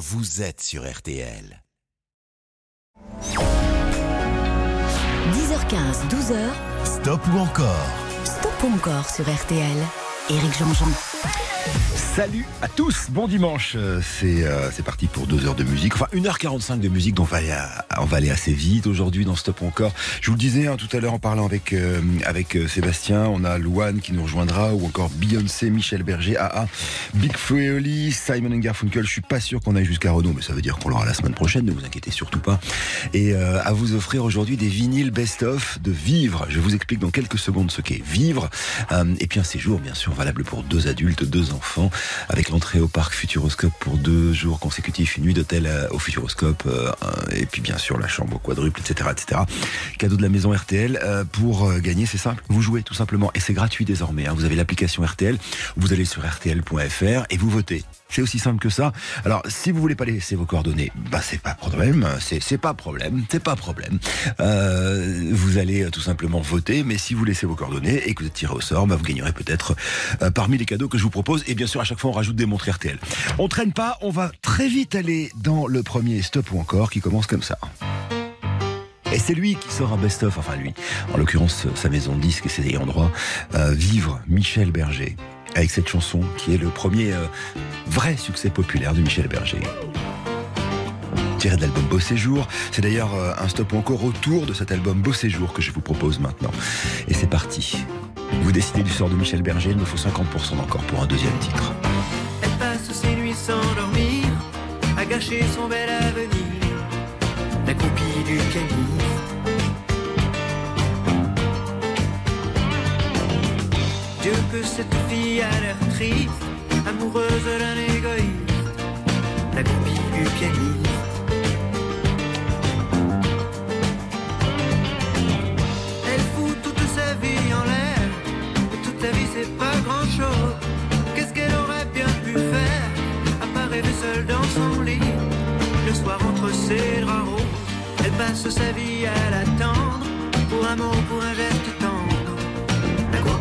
vous êtes sur RTL. 10h15, 12h. Stop ou encore? Stop ou encore sur RTL. Jean-Jean. Salut à tous, bon dimanche. Euh, c'est euh, c'est parti pour deux heures de musique, enfin 1h45 de musique, donc on va aller, assez vite aujourd'hui dans Stop encore. Je vous le disais hein, tout à l'heure en parlant avec euh, Sébastien, on a Louane qui nous rejoindra ou encore Beyoncé, Michel Berger, AA, Big Freely, Simon Garfunkel. Je suis pas sûr qu'on aille jusqu'à Renault, mais ça veut dire qu'on l'aura la semaine prochaine. Ne vous inquiétez surtout pas. Et à vous offrir aujourd'hui des vinyles best-of de Vivre. Je vous explique dans quelques secondes ce qu'est Vivre. et puis un séjour, bien sûr, valable pour deux adultes, deux enfants avec l'entrée au parc Futuroscope pour deux jours consécutifs, une nuit d'hôtel euh, au Futuroscope, euh, et puis bien sûr la chambre quadruple, etc., etc. Cadeau de la maison RTL. Euh, pour gagner, c'est simple, vous jouez tout simplement, et c'est gratuit désormais. Hein. Vous avez l'application RTL, vous allez sur rtl.fr et vous votez. C'est aussi simple que ça. Alors, si vous voulez pas laisser vos coordonnées, bah c'est pas problème, c'est pas problème, c'est pas problème. Euh, vous allez tout simplement voter, mais si vous laissez vos coordonnées et que vous êtes tiré au sort, bah vous gagnerez peut-être euh, parmi les cadeaux que je vous propose. Et bien sûr, à chaque fois, on rajoute des montres RTL. On traîne pas, on va très vite aller dans le premier stop ou encore qui commence comme ça. Et c'est lui qui sort un best-of, enfin lui, en l'occurrence sa maison de disque et ses ayants droit, euh, Vivre, Michel Berger avec cette chanson qui est le premier euh, vrai succès populaire de Michel Berger. Tiré de l'album Beau Séjour, c'est d'ailleurs euh, un stop encore autour de cet album Beau Séjour que je vous propose maintenant. Et c'est parti. Vous décidez du sort de Michel Berger, il me faut 50% encore pour un deuxième titre. Elle passe ses nuits sans dormir, à gâcher son bel Dieu que cette fille a l'air triste, amoureuse d'un égoïste, la copie du pianiste. Elle fout toute sa vie en l'air, toute sa vie c'est pas grand chose. Qu'est-ce qu'elle aurait bien pu faire, à seule dans son lit, le soir entre ses draps passe sa vie à l'attendre, pour un mot, pour un geste Devant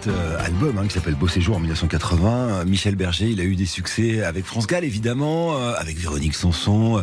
cet euh, album hein, qui s'appelle Beau Séjour en 1980, euh, Michel Berger, il a eu des succès avec France Gall évidemment, euh, avec Véronique Sanson.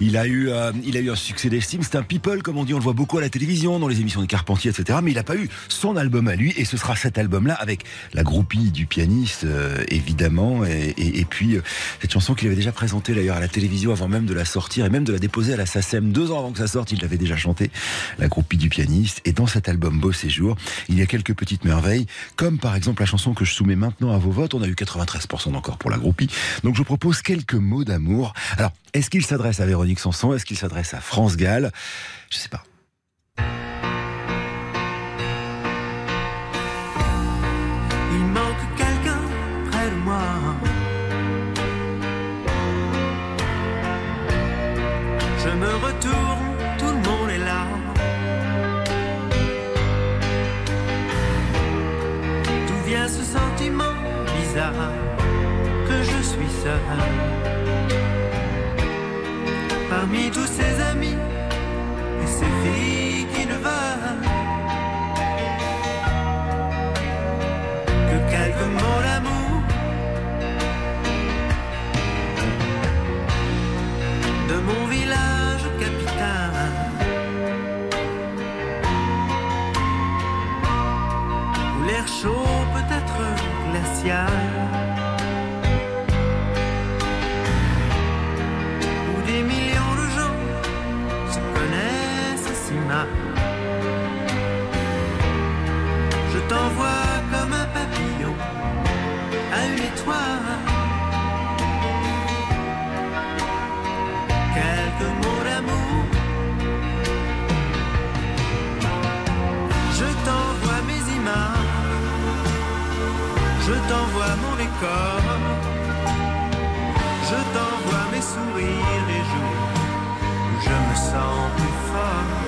Il a eu, euh, il a eu un succès d'estime. C'est un people comme on dit, on le voit beaucoup à la télévision, dans les émissions des Carpentiers, etc. Mais il n'a pas eu son album à lui, et ce sera cet album-là avec la groupie du pianiste euh, évidemment, et, et- et puis euh, cette chanson qu'il avait déjà présentée d'ailleurs à la télévision avant même de la sortir et même de la déposer à la SACEM deux ans avant que ça sorte. Il l'avait déjà chanté, la groupie du pianiste. Et dans cet album Beau Séjour, il y a quelques petites merveilles, comme par exemple la chanson que je soumets maintenant à vos votes. On a eu 93% encore pour la groupie. Donc je propose quelques mots d'amour. Alors, est-ce qu'il s'adresse à Véronique Sanson? Est-ce qu'il s'adresse à France Gall? Je sais pas. Parmi tous ces amis et ces filles qui ne veulent que mots d'amour de mon village capitaine. Où l'air chaud peut être glacial. Je t'envoie mon décor. Je t'envoie mes sourires les jours où je me sens plus fort.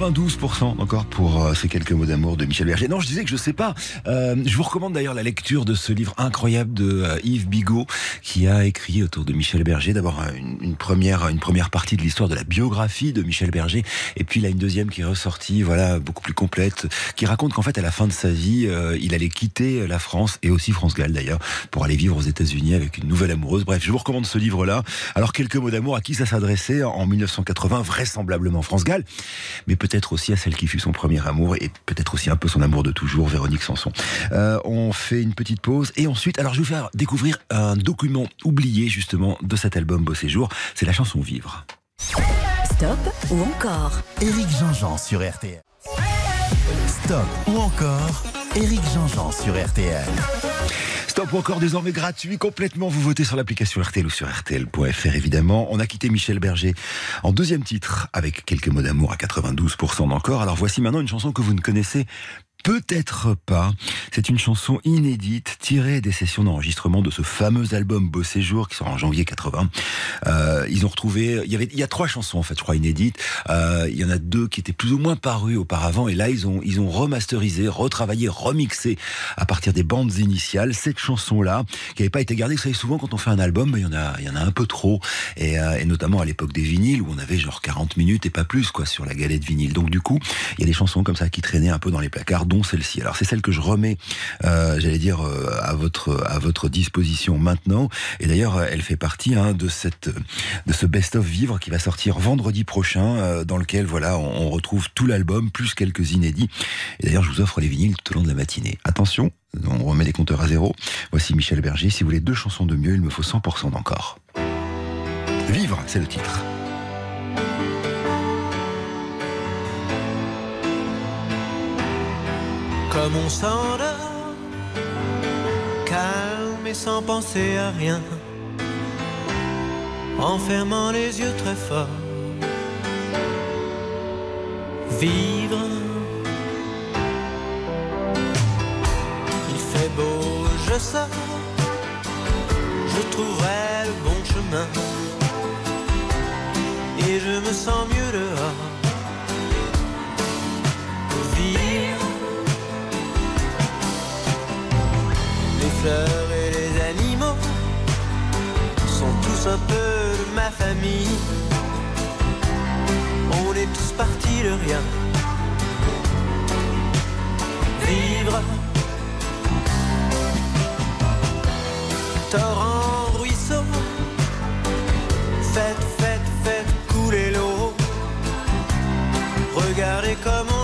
92% encore pour euh, ces quelques mots d'amour de Michel Berger. Non, je disais que je sais pas. Euh, je vous recommande d'ailleurs la lecture de ce livre incroyable de euh, Yves Bigot qui a écrit autour de Michel Berger. D'abord une, première une première partie de l'histoire de la biographie de Michel Berger et puis a une deuxième qui est ressortie, voilà, beaucoup plus complète, qui raconte qu'en fait à la fin de sa vie, il allait quitter la France et aussi France Gall d'ailleurs pour aller vivre aux États-Unis avec une nouvelle amoureuse. Bref, je vous recommande ce livre-là. Alors quelques mots d'amour à qui ça s'adressait en 1980, vraisemblablement France Gall mais peut-être aussi à celle qui fut son premier amour et peut-être aussi un peu son amour de toujours, Véronique Sanson. Euh, on fait une petite pause et ensuite, alors je vais vous faire découvrir un document oublié justement de cet album Beau Séjour, c'est la chanson Vivre. Stop ou encore Éric Jean-Jean sur RTL. Stop ou encore Éric Jean-Jean sur RTL. Encore désormais gratuit complètement. Vous votez sur l'application RTL ou sur RTL.fr évidemment. On a quitté Michel Berger en deuxième titre avec quelques mots d'amour à 92% d'encore. Alors voici maintenant une chanson que vous ne connaissez Peut-être pas. C'est une chanson inédite tirée des sessions d'enregistrement de ce fameux album Beau Séjour qui sort en janvier 80. Euh, ils ont retrouvé, il y avait, il y a trois chansons en fait, je crois inédites. Euh, il y en a deux qui étaient plus ou moins parues auparavant et là ils ont, ils ont remasterisé, retravaillé, remixé à partir des bandes initiales cette chanson-là qui n'avait pas été gardée. Vous savez souvent quand on fait un album, il y en a, il y en a un peu trop et, euh, et notamment à l'époque des vinyles où on avait genre 40 minutes et pas plus quoi sur la galette vinyle. Donc du coup, il y a des chansons comme ça qui traînaient un peu dans les placards celle-ci. Alors c'est celle que je remets, euh, j'allais dire, euh, à votre à votre disposition maintenant. Et d'ailleurs, elle fait partie hein, de cette de ce best-of vivre qui va sortir vendredi prochain, euh, dans lequel voilà, on, on retrouve tout l'album plus quelques inédits. Et d'ailleurs, je vous offre les vinyles tout au long de la matinée. Attention, on remet les compteurs à zéro. Voici Michel Berger. Si vous voulez deux chansons de mieux, il me faut 100% d'encore. Vivre, c'est le titre. Comme on s'endort, calme et sans penser à rien, en fermant les yeux très fort. Vivre, il fait beau, je sors, je trouverai le bon chemin, et je me sens mieux dehors. Vivre. Fleurs et les animaux sont tous un peu de ma famille. On est tous partis de rien. Vivre. Torrent, ruisseau. Faites, faites, faites couler l'eau. Regardez comme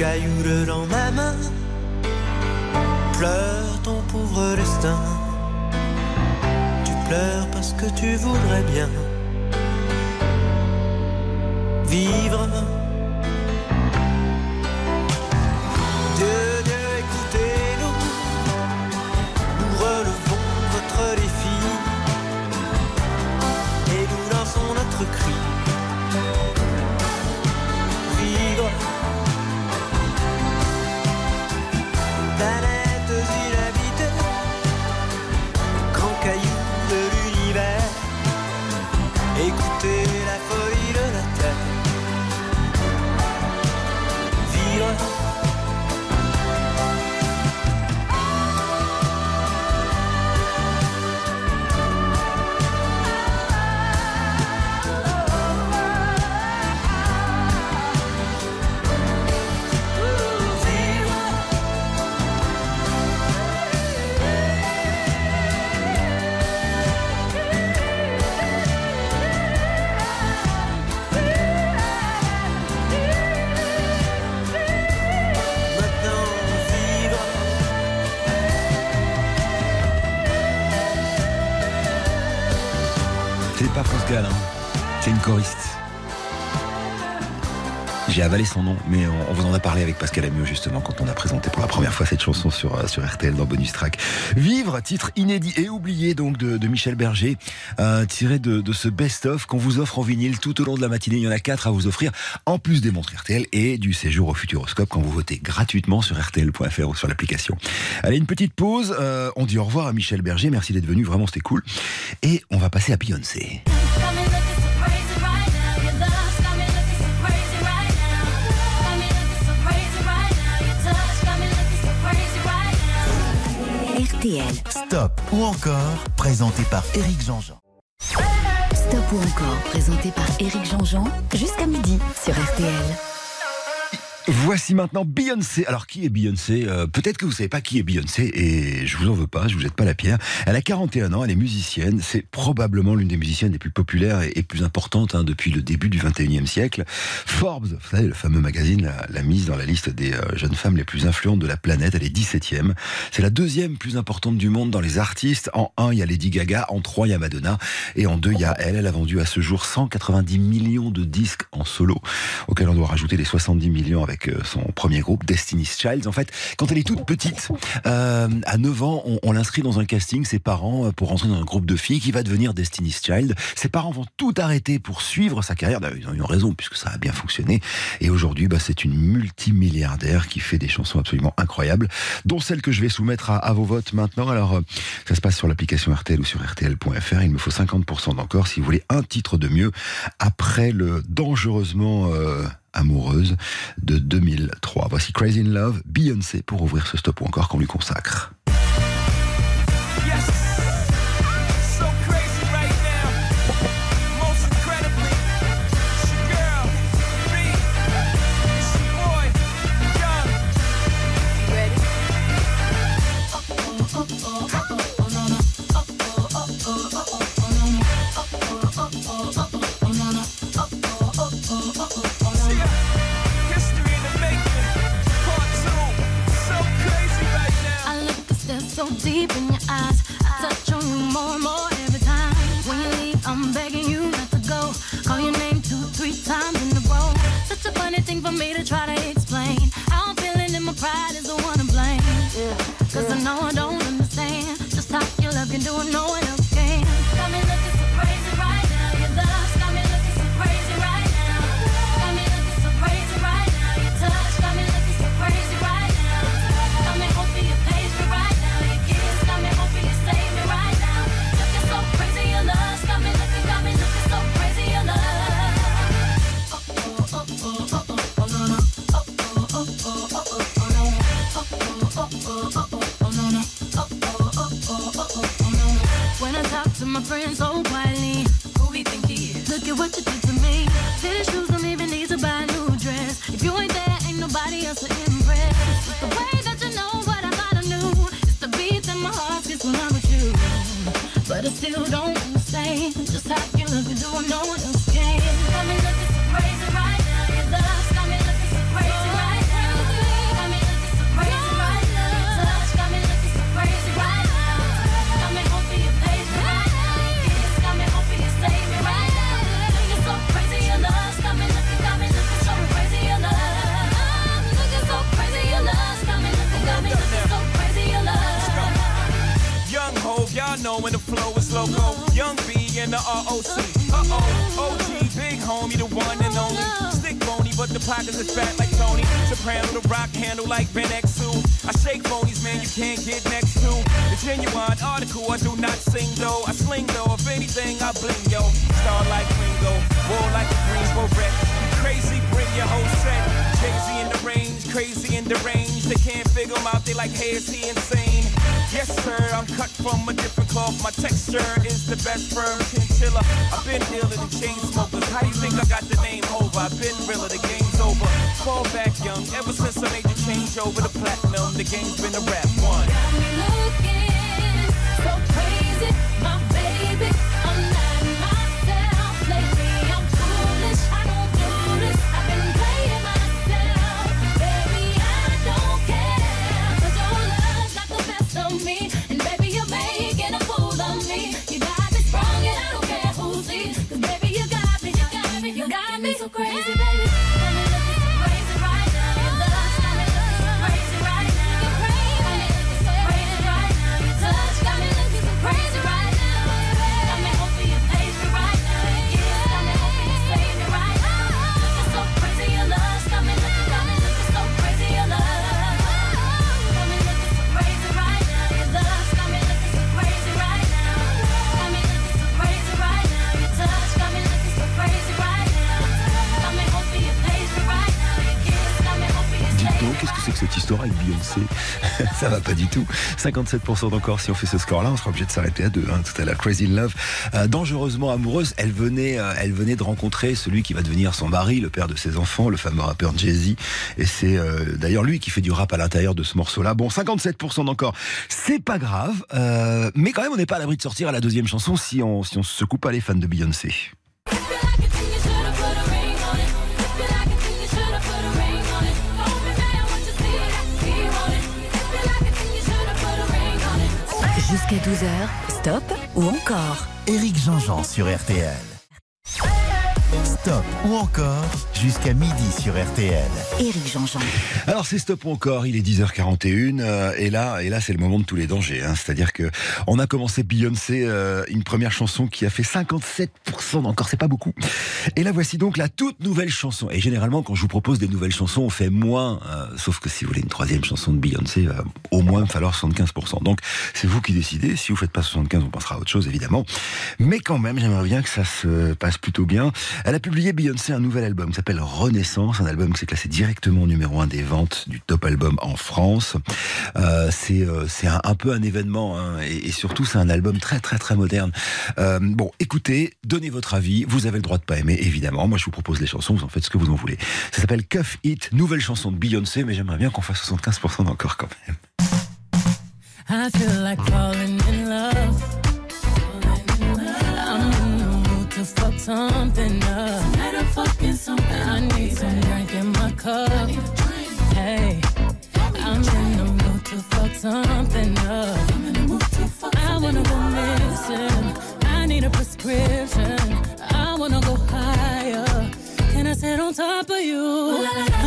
caillou dans ma main. Pleure ton pauvre destin. Tu pleures parce que tu voudrais bien vivre. Dieu, Dieu, écoutez-nous. Nous relevons votre défi et nous lançons notre cri. J'ai avalé son nom, mais on, vous en a parlé avec Pascal Amiot justement quand on a présenté pour la première fois cette chanson sur, euh, sur RTL dans Bonus Track. Vivre, titre inédit et oublié donc de, de Michel Berger, euh, tiré de, de ce best-of qu'on vous offre en vinyle tout au long de la matinée. Il y en a quatre à vous offrir, en plus des montres RTL et du séjour au Futuroscope quand vous votez gratuitement sur RTL.fr ou sur l'application. Allez, une petite pause. euh, on dit au revoir à Michel Berger. Merci d'être venu, vraiment c'était cool. Et on va passer à Beyoncé. Stop ou encore, présenté par Éric Jean-Jean. Stop ou encore, présenté par Éric Jean-Jean, jusqu'à midi sur RTL. Voici maintenant Beyoncé. Alors qui est Beyoncé euh, Peut-être que vous savez pas qui est Beyoncé et je vous en veux pas, je vous jette pas la pierre. Elle a 41 ans, elle est musicienne, c'est probablement l'une des musiciennes les plus populaires et, et plus importantes hein, depuis le début du 21e siècle. Forbes, vous savez, le fameux magazine l'a mise dans la liste des euh, jeunes femmes les plus influentes de la planète, elle est 17e. C'est la deuxième plus importante du monde dans les artistes. En 1, il y a Lady Gaga, en 3, il y a Madonna et en 2, il y a elle. Elle a vendu à ce jour 190 millions de disques en solo, auxquels on doit rajouter les 70 millions avec euh, son premier groupe, Destiny's Child. En fait, quand elle est toute petite, euh, à 9 ans, on, l'inscrit dans un casting, ses parents, euh, pour rentrer dans un groupe de filles qui va devenir Destiny's Child. Ses parents vont tout arrêter pour suivre sa carrière. Ils ont eu raison, puisque ça a bien fonctionné. Et aujourd'hui, bah, c'est une multimilliardaire qui fait des chansons absolument incroyables, dont celle que je vais soumettre à, vos votes maintenant. Alors, ça se passe sur l'application RTL ou sur RTL.fr. Il me faut 50% d'encore si vous voulez un titre de mieux après le dangereusement amoureuse de 2003. Voici Crazy in Love, Beyoncé, pour ouvrir ce stop ou encore qu'on lui consacre. Tout. 57% d'encore si on fait ce score-là, on sera obligé de s'arrêter à deux. Hein, tout à l'heure, Crazy Love, euh, dangereusement amoureuse. Elle venait, euh, elle venait de rencontrer celui qui va devenir son mari, le père de ses enfants, le fameux rappeur Jay-Z. Et c'est euh, d'ailleurs lui qui fait du rap à l'intérieur de ce morceau-là. Bon, 57% d'encore, c'est pas grave, euh, mais quand même on n'est pas à l'abri de sortir à la deuxième chanson si on si on se secoue pas les fans de Beyoncé. Jusqu'à 12h, stop ou encore Éric Jean-Jean sur RTL. Stop ou encore jusqu'à midi sur RTL. Éric Jean-Jean. Alors c'est stop ou encore, il est 10h41 euh, et là et là c'est le moment de tous les dangers. hein. C'est-à-dire que on a commencé Beyoncé, euh, une première chanson qui a fait 57% d'encore, c'est pas beaucoup. Et là voici donc la toute nouvelle chanson. Et généralement quand je vous propose des nouvelles chansons, on fait moins. euh, sauf que si vous voulez une troisième chanson de Beyoncé, il va au moins me falloir 75%. Donc c'est vous qui décidez. Si vous faites pas 75, on passera à autre chose évidemment. Mais quand même, j'aimerais bien que ça se passe plutôt bien. Elle a publié Beyoncé un nouvel album qui s'appelle Renaissance, un album qui s'est classé directement numéro un des ventes du top album en France. Euh, c'est euh, un, peu un événement hein, et, surtout c'est un album très très très moderne. Euh, bon, écoutez, donnez votre avis. Vous avez le droit de pas aimer évidemment. Moi, je vous propose les chansons. Vous en faites ce que vous en voulez. Ça s'appelle Cuff It, nouvelle chanson de Beyoncé, mais j'aimerais bien qu'on fasse 75% d'encore quand même. Something up. I need some drink in my cup. Hey, I'm in the mood to fuck something up. I wanna go missing. I need a prescription. I wanna go higher. Can I sit on top of you? I wanna go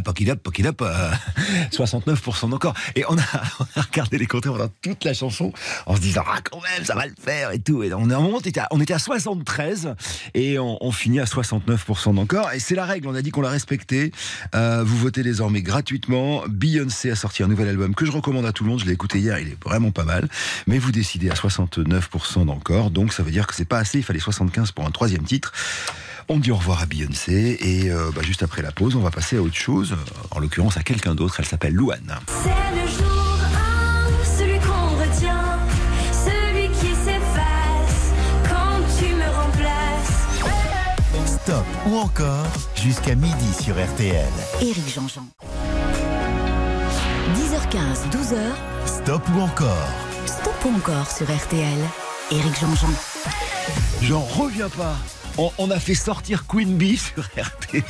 bah, it up, up, euh, 69% encore. Et on a, regardé les compteurs pendant toute la chanson en se disant, ah, quand même, ça va le faire et tout. Et on, moment, on était à, on était à 73 et on, finit à 69% d'encore. Et c'est la règle, on a dit qu'on la respectait. Euh, vous votez désormais gratuitement. Beyoncé a sorti un nouvel album que je recommande à tout le monde. Je l'ai écouté hier, il est vraiment pas mal. Mais vous décidez à 69% d'encore. Donc ça veut dire que c'est pas assez. Il fallait 75 pour un troisième titre. On dit au revoir à Beyoncé et euh, bah, juste après la pause, on va passer à autre chose, en l'occurrence à quelqu'un d'autre. Elle s'appelle Louane. C'est le jour 1, celui qu'on retient, celui qui s'efface quand tu me remplaces. Stop ou encore jusqu'à midi sur RTL. Éric Jean-Jean. 10h15, 12h, Stop ou encore? Stop ou encore sur RTL. Éric Jean-Jean. J'en reviens pas. On, on a fait sortir Queen Bee sur RTL.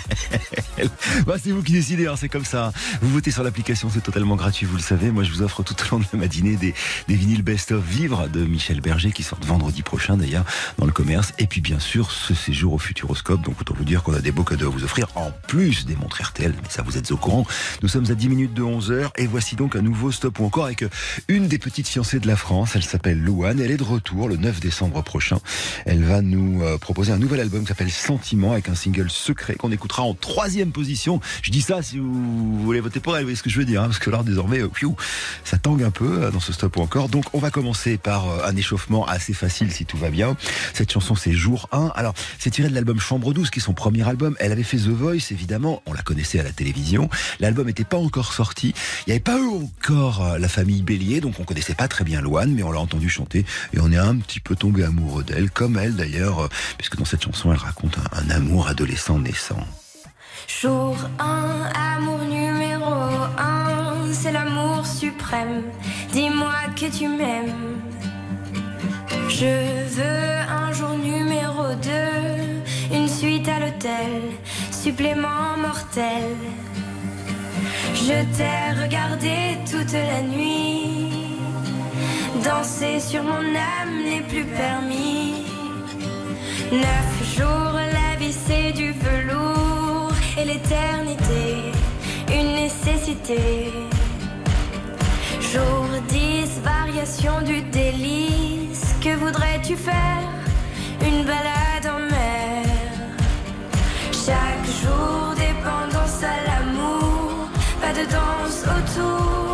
Bah, c'est vous qui décidez, hein, c'est comme ça. Vous votez sur l'application, c'est totalement gratuit, vous le savez. Moi, je vous offre tout au long de la matinée des, des vinyles best-of vivres de Michel Berger qui sortent vendredi prochain d'ailleurs dans le commerce. Et puis bien sûr, ce séjour au Futuroscope. Donc autant vous dire qu'on a des beaux cadeaux à vous offrir en plus des montres RTL. Mais ça, vous êtes au courant. Nous sommes à 10 minutes de 11h et voici donc un nouveau stop ou encore avec une des petites fiancées de la France. Elle s'appelle Louane. Elle est de retour le 9 décembre prochain. Elle va nous euh, proposer un nouvel album qui s'appelle Sentiment avec un single secret qu'on écoutera en troisième position. Je dis ça si vous voulez voter pour elle, vous voyez ce que je veux dire, hein, parce que là désormais, euh, ça tangue un peu euh, dans ce stop ou encore. Donc on va commencer par euh, un échauffement assez facile si tout va bien. Cette chanson c'est Jour 1. Alors c'est tiré de l'album Chambre 12 qui est son premier album. Elle avait fait The Voice évidemment, on la connaissait à la télévision. L'album n'était pas encore sorti. Il n'y avait pas eu encore la famille Bélier, donc on connaissait pas très bien Loane, mais on l'a entendu chanter et on est un petit peu tombé amoureux d'elle, comme elle d'ailleurs, puisque dans cette chanson elle raconte un, amour adolescent naissant. Jour 1, amour numéro 1, c'est l'amour suprême. Dis-moi que tu m'aimes. Je veux un jour numéro 2, une suite à l'hôtel, supplément mortel. Je t'ai regardé toute la nuit, danser sur mon âme n'est plus permis. Neuf jours, la vie c'est du velours et l'éternité, une nécessité. Jour 10, variation du délice, que voudrais-tu faire? Une balade en mer. Chaque jour, dépendance à l'amour, pas de danse autour.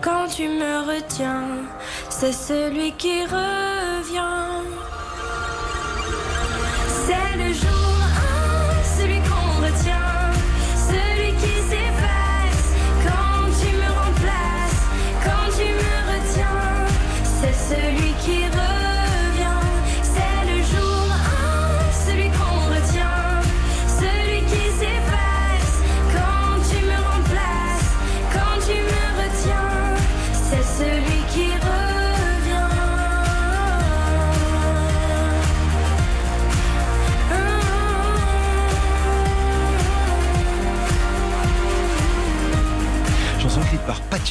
Quand tu me retiens. C'est celui qui revient.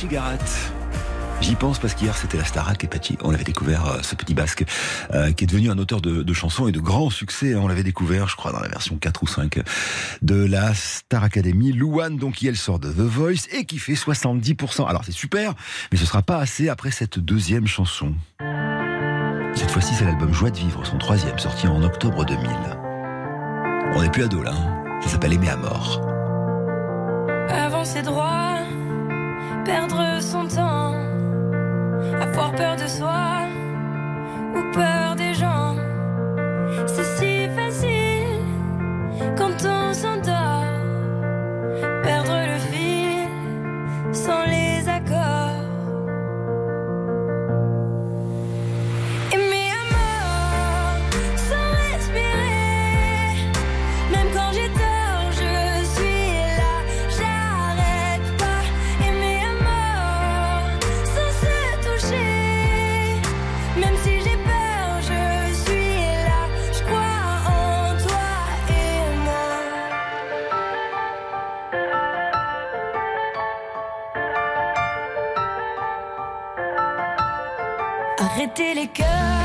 Garat. J'y pense parce qu'hier c'était la Starac et Pachi. On avait découvert euh, ce petit basque euh, qui est devenu un auteur de, chansons et de grands succès. On l'avait découvert, je crois, dans la version 4 ou 5 de la Star Academy. Louane, donc, qui elle sort de The Voice et qui fait 70%. Alors c'est super, mais ce sera pas assez après cette deuxième chanson. Cette fois-ci, c'est l'album Joie de vivre, son troisième, sorti en octobre 2000. On n'est plus ado là, hein. ça s'appelle Aimer à mort. Droit, perdre son temps, avoir peur de soi ou peur Arrêter les cœurs,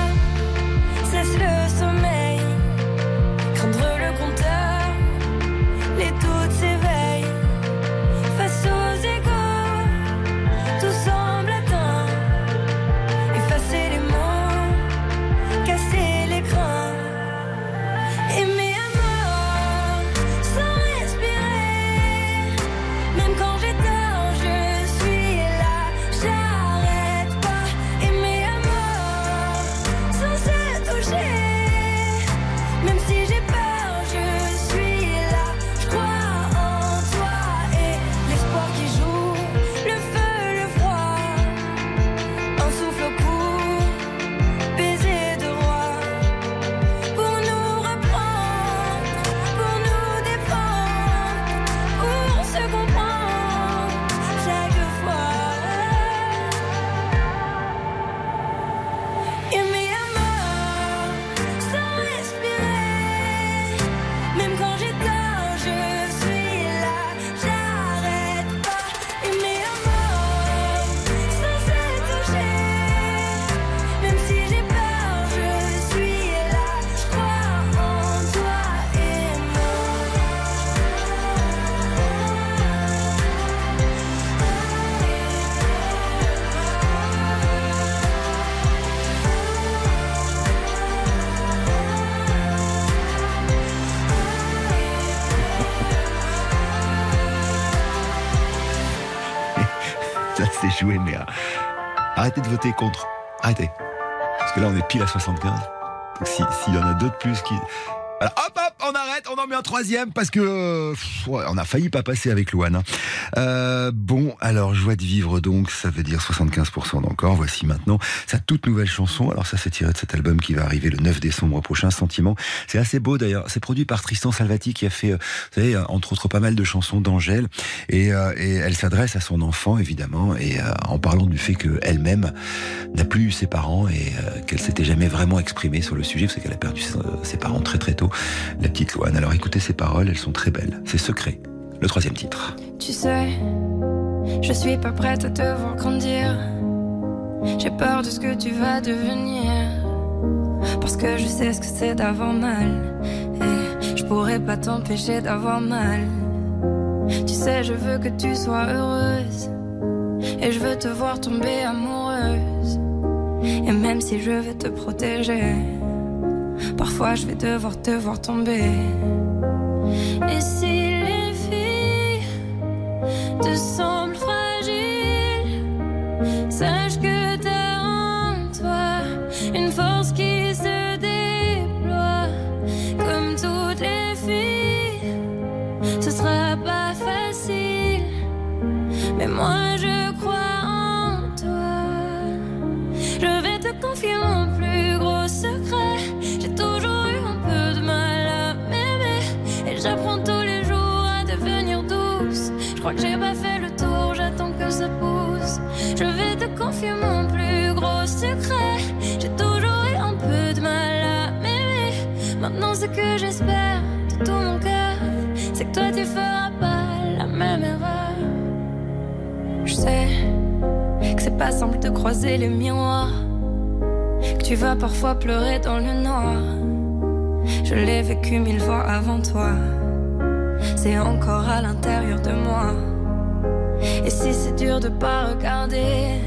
arrêtez de voter contre. Arrêtez. Parce que là, on est pile à 75. Donc si- s'il y en a deux de plus qui... Hop, un troisième parce que on a failli pas passer avec Louane. hein. Euh, bon, alors joie de vivre donc, ça veut dire 75% d'encore. Voici maintenant sa toute nouvelle chanson. Alors ça, c'est tiré de cet album qui va arriver le 9 décembre prochain, Sentiment. C'est assez beau d'ailleurs. C'est produit par Tristan Salvati qui a fait, euh, vous savez, euh, entre autres pas mal de chansons d'Angèle. Et, euh, elle s'adresse à son enfant évidemment, et en parlant du fait qu'elle-même n'a plus eu ses parents et qu'elle s'était jamais vraiment exprimée sur le sujet, parce qu'elle a perdu ses parents très très tôt, la petite Loane. Alors écoutez ces paroles, elles sont très belles. C'est secret. Le troisième titre. Tu sais, je suis pas prête à te voir grandir. J'ai peur de ce que tu vas devenir. Parce que je sais ce que c'est d'avoir mal. Et je pourrais pas t'empêcher d'avoir mal. Tu sais, je veux que tu sois heureuse. Et je veux te voir tomber amoureuse. Et même si je vais te protéger, parfois je vais devoir te voir tomber. Et si les filles te semblent fragiles, sache que t'as en toi une force qui se déploie. Comme toutes les filles, ce sera pas facile, mais moi je crois en toi. Je vais te confier mon j'ai pas fait le tour, j'attends que ça pousse. Je vais te confier mon plus gros secret. J'ai toujours eu un peu de mal à m'aimer. Maintenant, ce que j'espère de tout mon cœur, c'est que toi tu feras pas la même erreur. Je sais que c'est pas simple de croiser les miroirs. Que tu vas parfois pleurer dans le noir. Je l'ai vécu mille fois avant toi. C'est encore à l'intérieur de moi. Et si c'est dur de pas regarder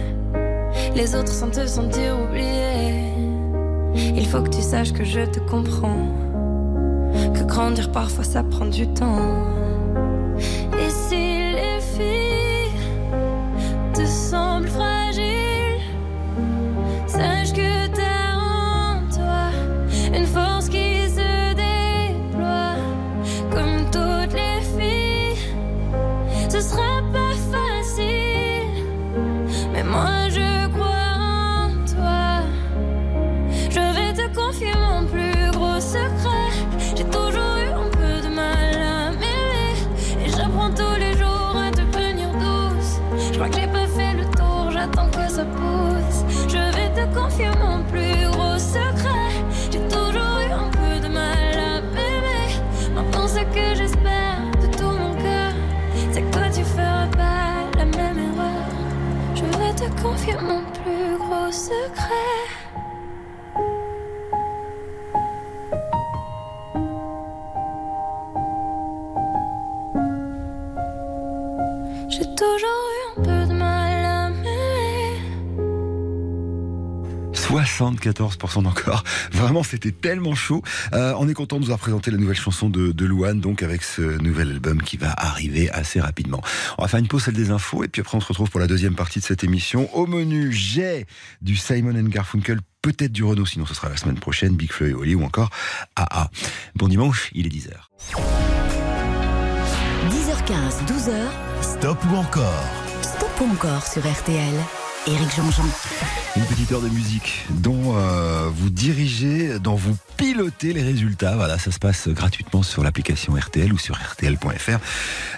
les autres sans te sentir oublié, il faut que tu saches que je te comprends. Que grandir parfois ça prend du temps. Vais 74% d'encore. Vraiment, c'était tellement chaud. Euh, on est content de vous avoir présenté la nouvelle chanson de, de Louane, donc avec ce nouvel album qui va arriver assez rapidement. On va faire une pause, celle des infos, et puis après on se retrouve pour la deuxième partie de cette émission. Au menu, j'ai du Simon and Garfunkel, peut-être du Renault, sinon ce sera la semaine prochaine, Big Flo et Oli ou encore AA. Bon dimanche, il est 10h. 10h15, 12h, Stop ou encore? Stop ou encore sur RTL. Une petite heure de musique dont euh, vous dirigez, dont vous pilotez les résultats. Voilà, ça se passe gratuitement sur l'application RTL ou sur RTL.fr.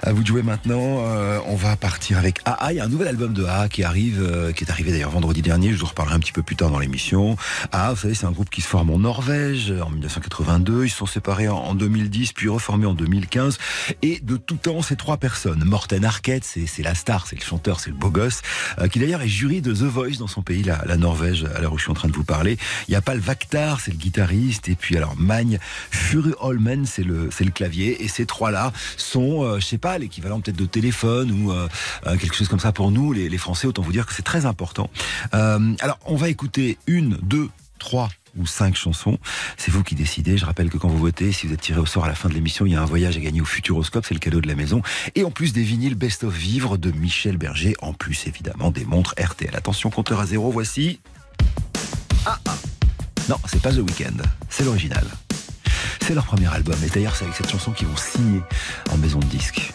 À vous de jouer maintenant. Euh, on va partir avec AA. Il y a un nouvel album de AA qui arrive, euh, qui est arrivé d'ailleurs vendredi dernier. Je vous reparlerai un petit peu plus tard dans l'émission. AA, vous savez, c'est un groupe qui se forme en Norvège en 1982. Ils se sont séparés en, en 2010, puis reformés en 2015. Et de tout temps, ces trois personnes. Morten Arquette, c'est la star, c'est le chanteur, c'est le beau gosse, qui d'ailleurs est jury de The Voice dans son pays, la, la Norvège, à l'heure où je suis en train de vous parler. Il y a Paul Vaktar, c'est le guitariste, et puis alors Magne Furu Holmen, c'est le, le clavier. Et ces trois-là sont, euh, je sais pas, l'équivalent peut-être de téléphone ou euh, euh, quelque chose comme ça pour nous, les, les Français. Autant vous dire que c'est très important. Euh, alors, on va écouter une, deux, trois ou cinq chansons. C'est vous qui décidez. Je rappelle que quand vous votez, si vous êtes tiré au sort à la fin de l'émission, il y a un voyage à gagner au Futuroscope, c'est le cadeau de la maison. Et en plus des vinyles Best of Vivre de Michel Berger, en plus évidemment des montres RTL. Attention, compteur à zéro, voici. Ah, ah. Non, c'est pas The Weeknd, c'est l'original. C'est leur premier album, et d'ailleurs c'est avec cette chanson qu'ils vont signer en maison de disques.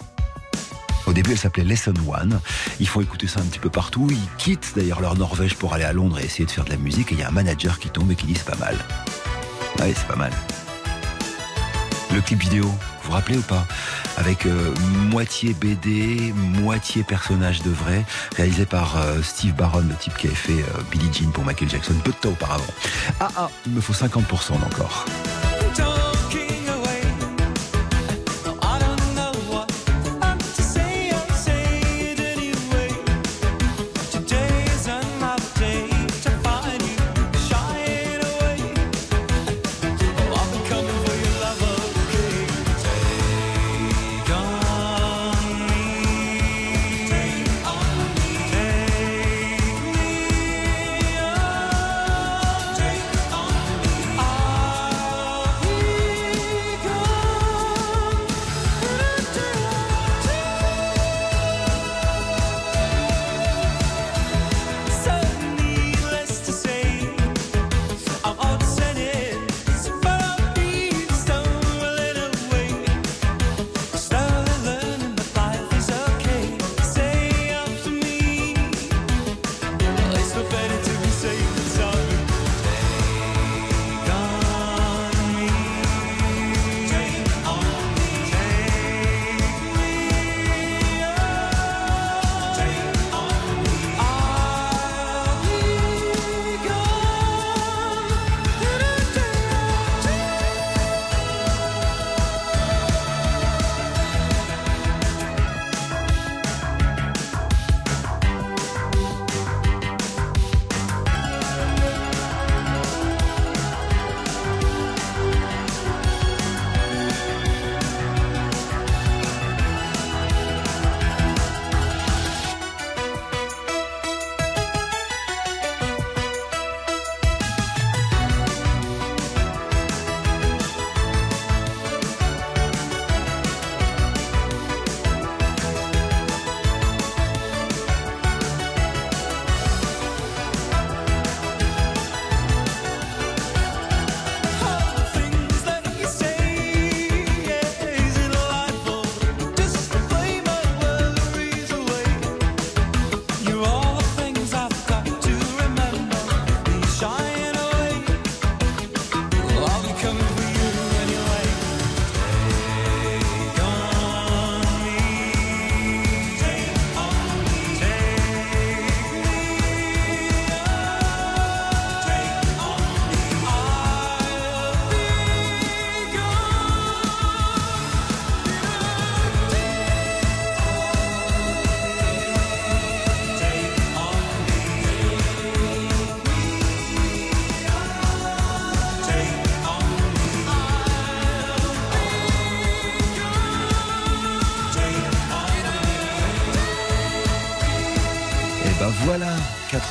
Au début, elle s'appelait Lesson One. Ils font écouter ça un petit peu partout. Ils quittent d'ailleurs leur Norvège pour aller à Londres et essayer de faire de la musique. Et il y a un manager qui tombe et qui dit c'est pas mal. Ah oui, c'est pas mal. Le clip vidéo, vous vous rappelez ou pas? Avec euh, moitié BD, moitié personnage de vrai, réalisé par euh, Steve Barron, le type qui avait fait euh, Billie Jean pour Michael Jackson peu de temps auparavant. Ah ah, il me faut 50% d'encore.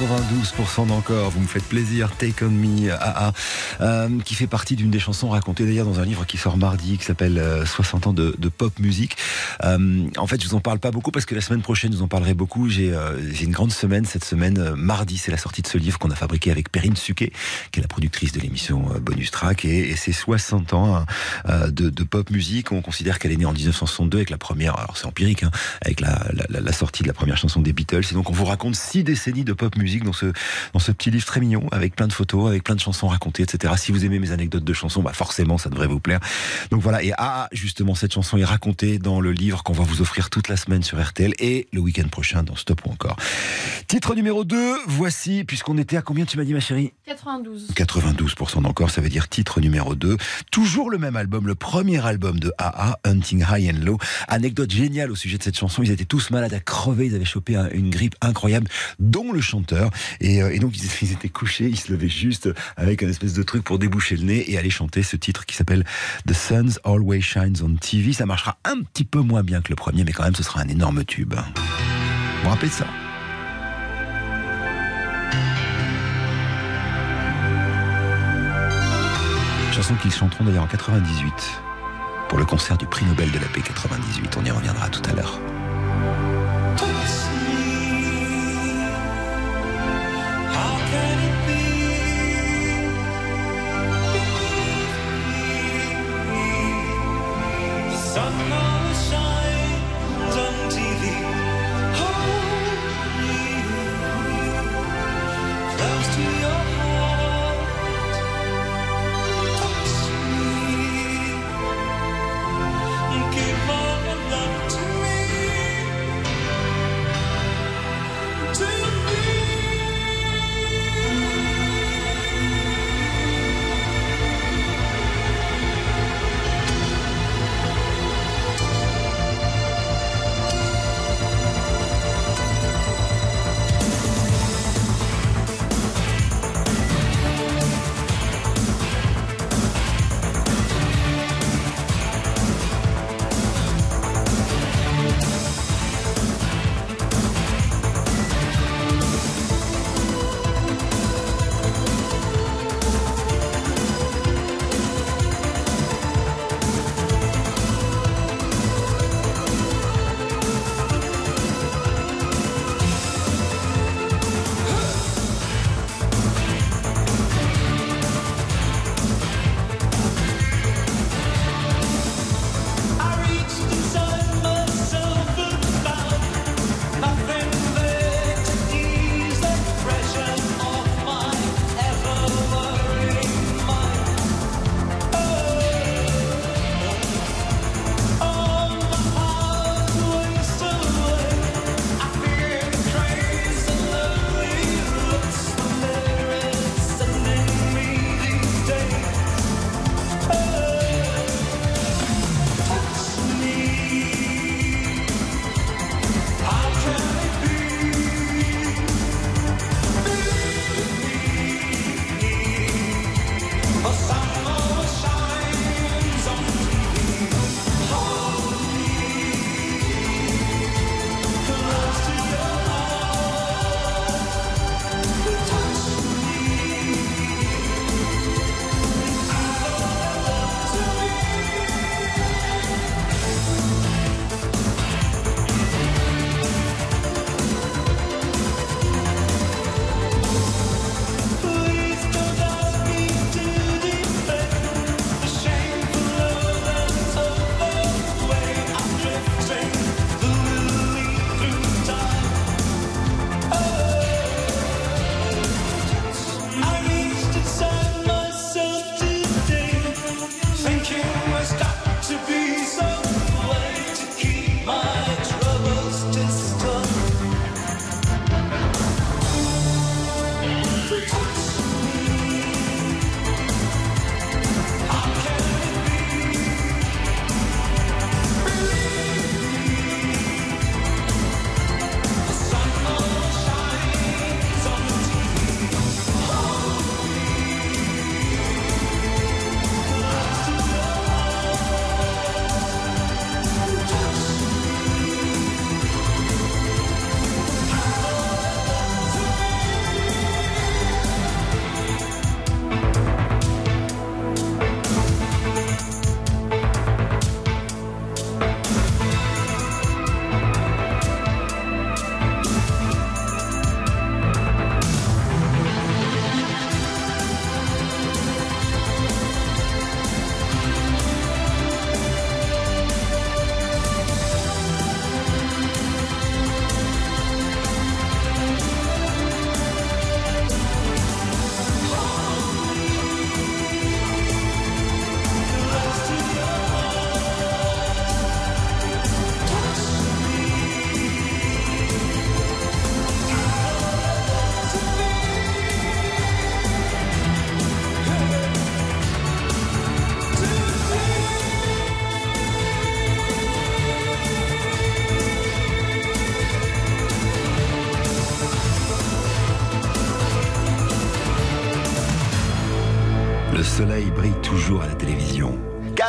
92% d'encore, vous me faites plaisir, Take On Me, euh, qui fait partie d'une des chansons racontées d'ailleurs dans un livre qui sort mardi, qui s'appelle euh, 60 ans de, pop musique. Euh, en fait, je vous en parle pas beaucoup parce que la semaine prochaine, je vous en parlerai beaucoup. J'ai euh, une grande semaine cette semaine. Mardi, c'est la sortie de ce livre qu'on a fabriqué avec Perrine Suquet, qui est la productrice de l'émission Bonus Track, et, c'est 60 ans hein, de, pop musique. On considère qu'elle est née en 1962 avec la première, alors c'est empirique, hein, avec la sortie de la première chanson des Beatles. Et donc, on vous raconte six décennies de pop musique dans ce, dans ce petit livre très mignon, avec plein de photos, avec plein de chansons racontées, etc. Si vous aimez mes anecdotes de chansons, bah forcément, ça devrait vous plaire. Donc voilà, et ah, justement, cette chanson est racontée dans le livre qu'on va vous offrir toute la semaine sur RTL et le week-end prochain dans Stop ou encore. Titre numéro 2, voici, puisqu'on était à combien tu m'as dit ma chérie? 92. 92% d'encore, ça veut dire titre numéro 2. Toujours le même album, le premier album de AA, Hunting High and Low. Anecdote géniale au sujet de cette chanson, ils étaient tous malades à crever, ils avaient chopé un- une grippe incroyable, dont le chanteur. Et, euh, et donc ils, ils étaient couchés, ils se levaient juste avec un espèce de truc pour déboucher le nez et aller chanter ce titre qui s'appelle The Sun's Always Shines on TV. Ça marchera un petit peu moins bien que le premier, mais quand même ce sera un énorme tube. Vous vous rappelez de ça? Chanson qu'ils chanteront d'ailleurs en 98 pour le concert du prix Nobel de la paix 98. On y reviendra tout à l'heure.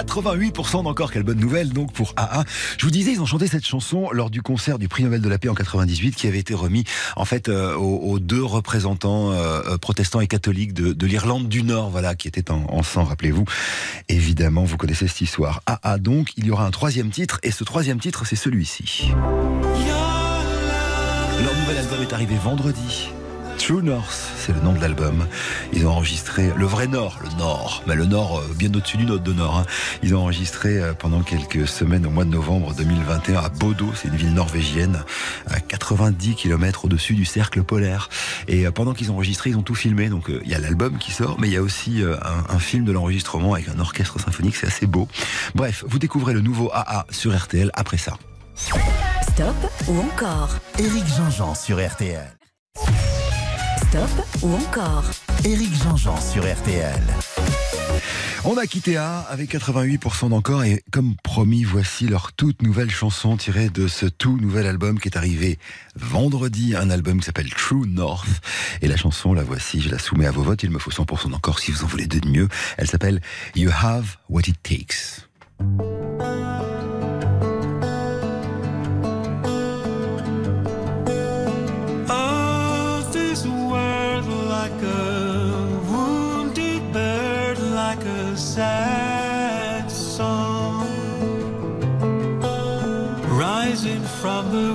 88% d'encore, quelle bonne nouvelle donc pour AA. Je vous disais, ils ont chanté cette chanson lors du concert du prix Nobel de la paix en 98 qui avait été remis en fait euh, aux, deux représentants euh, protestants et catholiques de, de l'Irlande du Nord, voilà, qui étaient en, en sang, rappelez-vous. Évidemment, vous connaissez cette histoire. AA donc, il y aura un troisième titre et ce troisième titre, c'est celui-ci. Leur nouvel album est arrivé vendredi. True North, c'est le nom de l'album. Ils ont enregistré le vrai Nord, le Nord, mais le Nord euh, bien au-dessus du Nord de Nord. hein. Ils ont enregistré euh, pendant quelques semaines au mois de novembre 2021 à Bodo, c'est une ville norvégienne, à 90 km au-dessus du cercle polaire. Et euh, pendant qu'ils ont enregistré, ils ont tout filmé. Donc euh, il y a l'album qui sort, mais il y a aussi euh, un, un film de l'enregistrement avec un orchestre symphonique, c'est assez beau. Bref, vous découvrez le nouveau AA sur RTL après ça. Stop ou encore Éric Jean-Jean sur RTL. Stop ou encore Éric Jean-Jean sur RTL. On a quitté A avec 88% d'encore et comme promis, voici leur toute nouvelle chanson tirée de ce tout nouvel album qui est arrivé vendredi, un album qui s'appelle True North. Et la chanson, la voici, je la soumets à vos votes, il me faut 100% d'encore si vous en voulez deux de mieux. Elle s'appelle You Have What It Takes. From the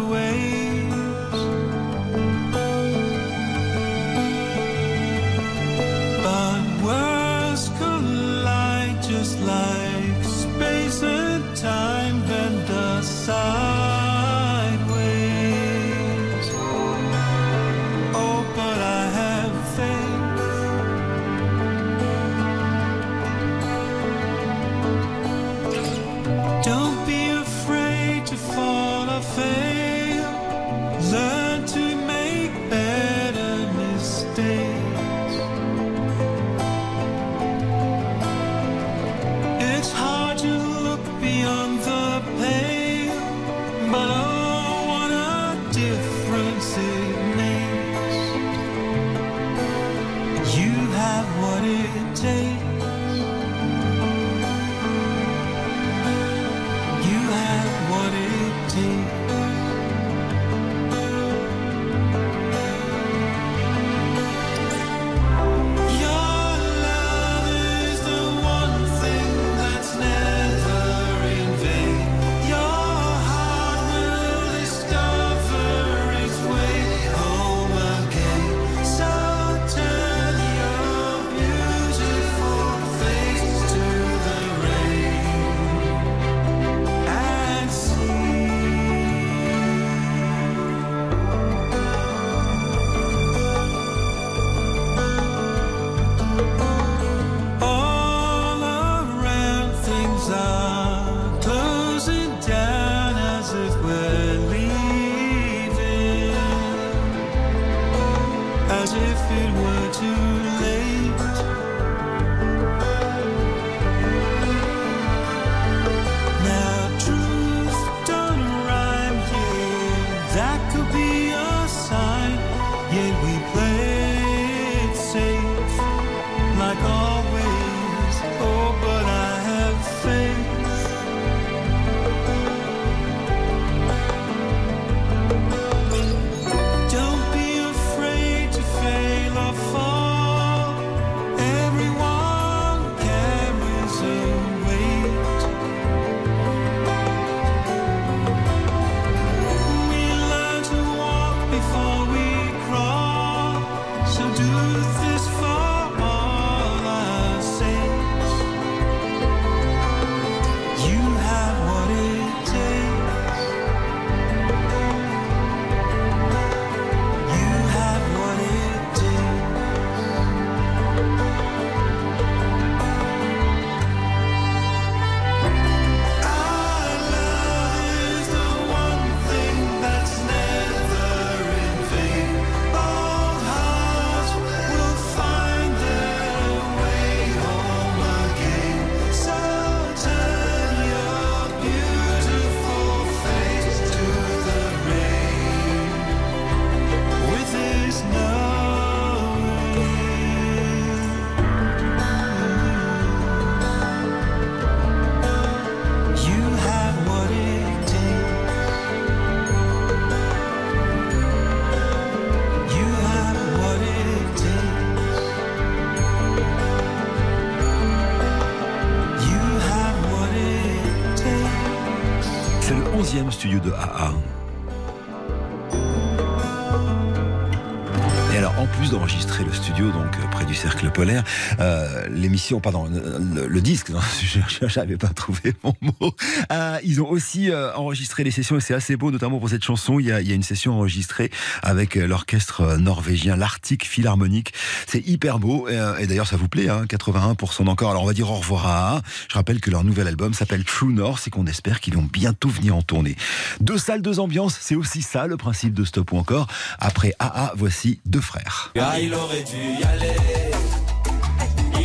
euh, l'émission, pardon, le, disque, je n'avais pas trouvé mon mot. Euh, ils ont aussi euh, enregistré les sessions et c'est assez beau, notamment pour cette chanson. Il y a, une session enregistrée avec l'orchestre norvégien, l'Arctic Philharmonic. C'est hyper beau et, d'ailleurs ça vous plaît, hein, 81% d'encore. Alors on va dire au revoir à. Je rappelle que leur nouvel album s'appelle True North et qu'on espère qu'ils vont bientôt venir en tournée. Deux salles, deux ambiances, c'est aussi ça le principe de Stop ou encore. Après AA, voici deux frères. Ah, il aurait dû y aller,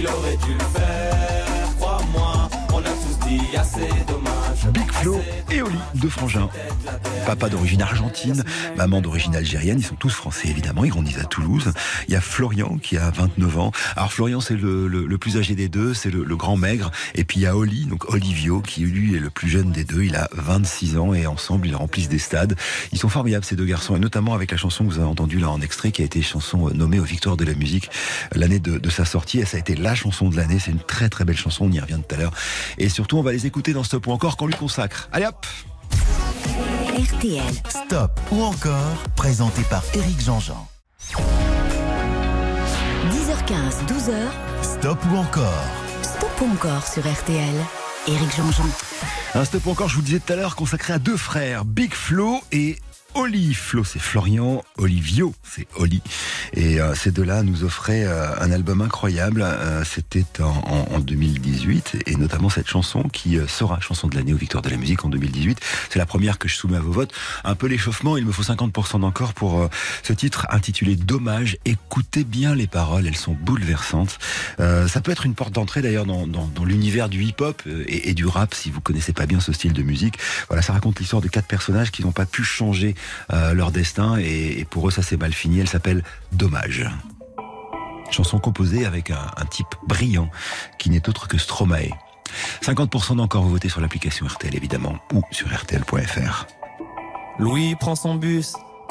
il aurait dû le faire, crois-moi, on a tous dit assez dommage. Big Flo et Oli, deux frangins. Papa d'origine argentine, maman d'origine algérienne, ils sont tous français évidemment, ils grandissent à Toulouse. Il y a Florian qui a 29 ans. Alors Florian c'est le, plus âgé des deux, c'est le, grand maigre. Et puis il y a Oli, donc Olivio, qui lui est le plus jeune des deux, il a 26 ans et ensemble ils remplissent des stades. Ils sont formidables ces deux garçons et notamment avec la chanson que vous avez entendue là en extrait qui a été chanson nommée aux Victoires de la musique l'année de, de, sa sortie et ça a été la chanson de l'année. C'est une très très belle chanson, on y revient tout à l'heure. Et surtout on va les écouter dans ce point encore qu'on lui consacre. Allez hop RTL. Stop ou encore, présenté par Éric Jean-Jean. 10h15, 12h. Stop ou encore Stop ou encore sur RTL. Éric Jean-Jean. Un stop ou encore, je vous le disais tout à l'heure, consacré à deux frères, Big Flo et Oli. Flo, c'est Florian. Olivio, c'est Oli. Et euh, ces deux-là nous offraient euh, un album incroyable. Euh, C'était en, en, en, 2018 et notamment cette chanson qui euh, sera chanson de l'année aux Victoires de la musique en 2018. C'est la première que je soumets à vos votes. Un peu l'échauffement, il me faut 50% d'encore pour euh, ce titre intitulé Dommage. Écoutez bien les paroles, elles sont bouleversantes. Euh, ça peut être une porte d'entrée d'ailleurs dans, dans, dans l'univers du hip-hop et, et, du rap si vous connaissez pas bien ce style de musique. Voilà, ça raconte l'histoire de quatre personnages qui n'ont pas pu changer euh, leur destin et, et, pour eux ça s'est mal fini. Elle s'appelle Dommage. Chanson composée avec un, un type brillant qui n'est autre que Stromae. 50% d'encore voté sur l'application RTL évidemment ou sur rtl.fr. Louis prend son bus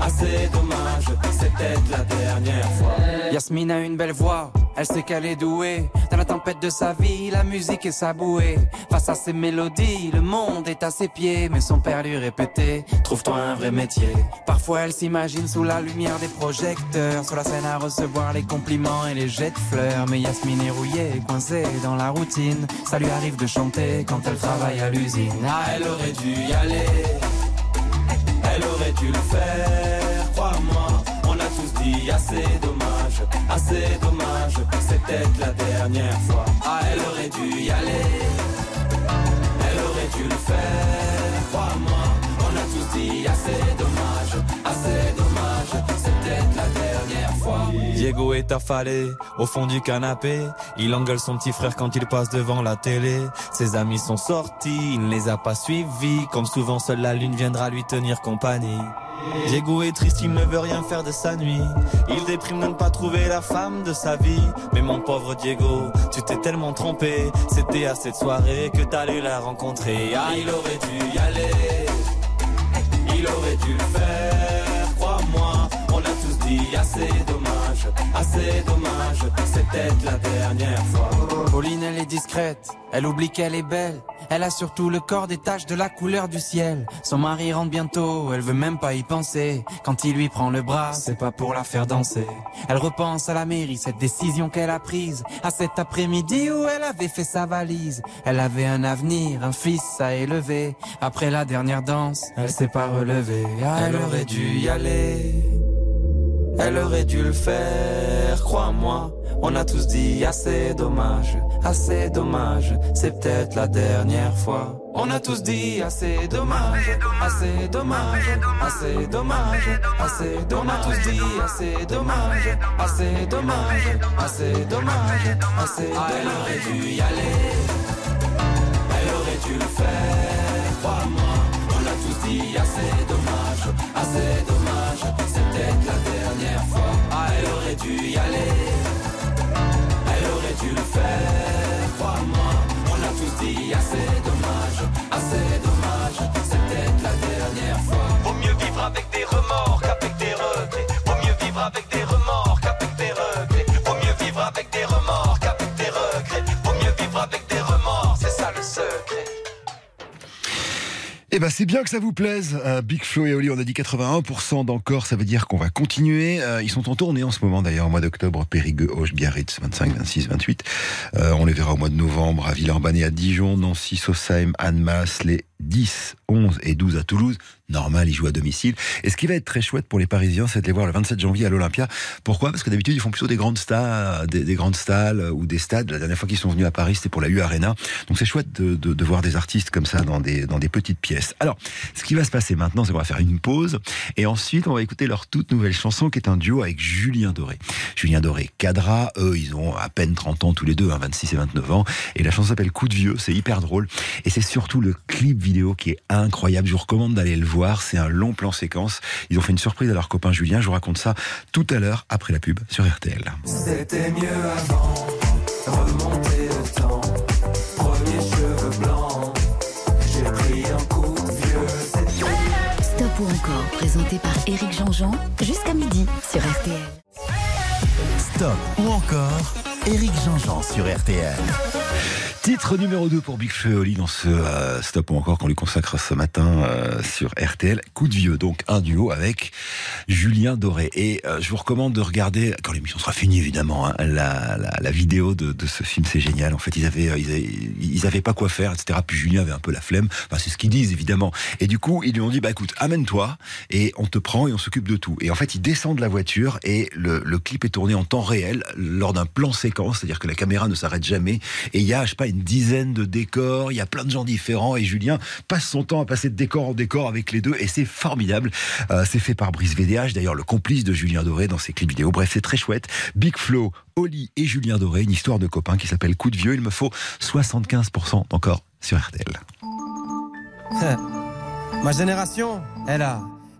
assez dommage. C'est peut-être la dernière fois. Yasmine a une belle voix, elle sait qu'elle est douée. Dans la tempête de sa vie, la musique est sa bouée. Face à ses mélodies, le monde est à ses pieds. Mais son père lui répétait, trouve-toi un vrai métier. Parfois elle s'imagine sous la lumière des projecteurs, sur la scène à recevoir les compliments et les jets de fleurs. Mais Yasmine est rouillée, coincée dans la routine. Ça lui arrive de chanter quand elle travaille à l'usine. Ah, elle aurait dû y aller. Dû le faire, crois-moi. On a tous dit assez dommage, assez dommage. C'est peut-être la dernière fois. Ah, elle aurait dû y aller. Elle aurait dû le faire, crois-moi. On a tous dit assez dommage, assez dommage. C'est peut-être la dernière fois. Diego est affalé au fond du canapé. Il engueule son petit frère quand il passe devant la télé. Ses amis sont sortis, il ne les a pas suivis. Comme souvent, seule la lune viendra lui tenir compagnie. Diego est triste, il ne veut rien faire de sa nuit. Il déprime de ne pas trouver la femme de sa vie. Mais mon pauvre Diego, tu t'es tellement trompé. C'était à cette soirée que t'allais la rencontrer. Ah, il aurait dû y aller. Il aurait dû le faire. Assez dommage, assez dommage. C'est peut-être la dernière fois. Pauline, elle est discrète, elle oublie qu'elle est belle. Elle a surtout le corps des taches de la couleur du ciel. Son mari rentre bientôt, elle veut même pas y penser. Quand il lui prend le bras, c'est pas pour la faire danser. Elle repense à la mairie, cette décision qu'elle a prise. À cet après-midi où elle avait fait sa valise. Elle avait un avenir, un fils à élever. Après la dernière danse, elle s'est pas relevée. Elle aurait dû y aller. Elle aurait dû le faire, crois-moi. On a tous dit assez dommage, assez dommage. C'est peut-être la dernière fois. On a tous dit assez dommage, assez dommage, assez dommage, assez dommage. On a tous dit assez dommage, assez dommage, assez dommage, assez dommage. Elle aurait dû y aller. Elle aurait dû le faire, crois-moi. On a tous dit assez dommage, aurait dû y aller? Elle aurait dû le faire, crois-moi, on a tous dit assez. Eh ben c'est bien que ça vous plaise. Euh, Big Flo et Oli, on a dit 81% d'encore, ça veut dire qu'on va continuer. Euh, ils sont en tournée en ce moment d'ailleurs, au mois d'octobre, Périgueux, Auch, Biarritz, 25, 26, 28. Euh, on les verra au mois de novembre à Villeurbanne à Dijon, Nancy, Sausheim, Annemasse, les 10, 11 et 12 à Toulouse. Normal, ils jouent à domicile. Et ce qui va être très chouette pour les Parisiens, c'est de les voir le 27 janvier à l'Olympia. Pourquoi? Parce que d'habitude, ils font plutôt des grandes stades, des, des, grandes salles ou des stades. La dernière fois qu'ils sont venus à Paris, c'était pour la U Arena. Donc c'est chouette de, de, de, voir des artistes comme ça dans des, dans des petites pièces. Alors, ce qui va se passer maintenant, c'est qu'on va faire une pause. Et ensuite, on va écouter leur toute nouvelle chanson, qui est un duo avec Julien Doré. Julien Doré, Cadra, eux, ils ont à peine 30 ans tous les deux, hein, 26 et 29 ans. Et la chanson s'appelle Coup de vieux, c'est hyper drôle. Et c'est surtout le clip vidéo qui est incroyable. Je vous recommande d'aller le voir. C'est un long plan séquence. Ils ont fait une surprise à leur copain Julien. Je vous raconte ça tout à l'heure après la pub sur RTL. C'était mieux avant, remonter le temps. Premier cheveux blancs, j'ai pris un coup de vieux. Stop ou encore, présenté par Éric Jean-Jean, jusqu'à midi sur RTL. Stop ou encore, Éric Jean-Jean sur RTL. Titre numéro 2 pour Big et Oli dans ce euh, stop ou encore qu'on lui consacre ce matin euh, sur RTL. Coup de vieux, donc un duo avec Julien Doré. Et euh, je vous recommande de regarder, quand l'émission sera finie évidemment, hein, la, la, vidéo de, ce film, c'est génial. En fait, ils avaient, ils avaient, ils pas quoi faire, etc. Puis Julien avait un peu la flemme. Enfin, c'est ce qu'ils disent évidemment. Et du coup, ils lui ont dit, bah écoute, amène-toi et on te prend et on s'occupe de tout. Et en fait, il descend de la voiture et le, le clip est tourné en temps réel lors d'un plan séquence, c'est-à-dire que la caméra ne s'arrête jamais. Et il y a, je sais pas, une dizaine de décors, il y a plein de gens différents et Julien passe son temps à passer de décor en décor avec les deux et c'est formidable. Euh, c'est fait par Brice VDH, d'ailleurs le complice de Julien Doré dans ses clips vidéo. Bref, c'est très chouette. Big Flo, Oli et Julien Doré, une histoire de copains qui s'appelle Coup de vieux. Il me faut 75% encore sur RTL. Ma génération, elle a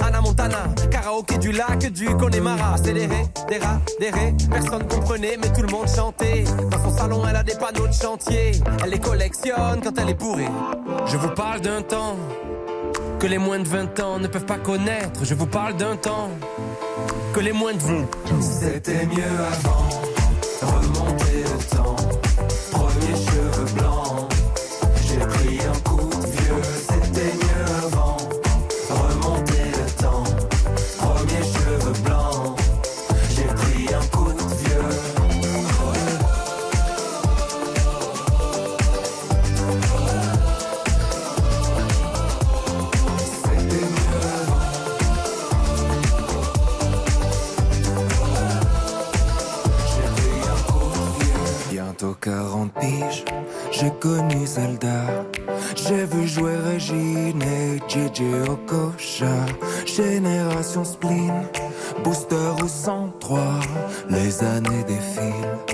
Anna Montana, karaoké du lac du Connemara. C'est des ré, des rats, des ré. Personne comprenait, mais tout le monde chantait. Dans son salon, elle a des panneaux de chantier. Elle les collectionne quand elle est bourrée. Je vous parle d'un temps que les moins de 20 ans ne peuvent pas connaître. Je vous parle d'un temps que les moins de 20. C'était mieux avant, remonter 40 piges, j'ai connu Zelda. J'ai vu jouer Régine et JJ Okocha. Génération spleen, booster ou 103. Les années défilent,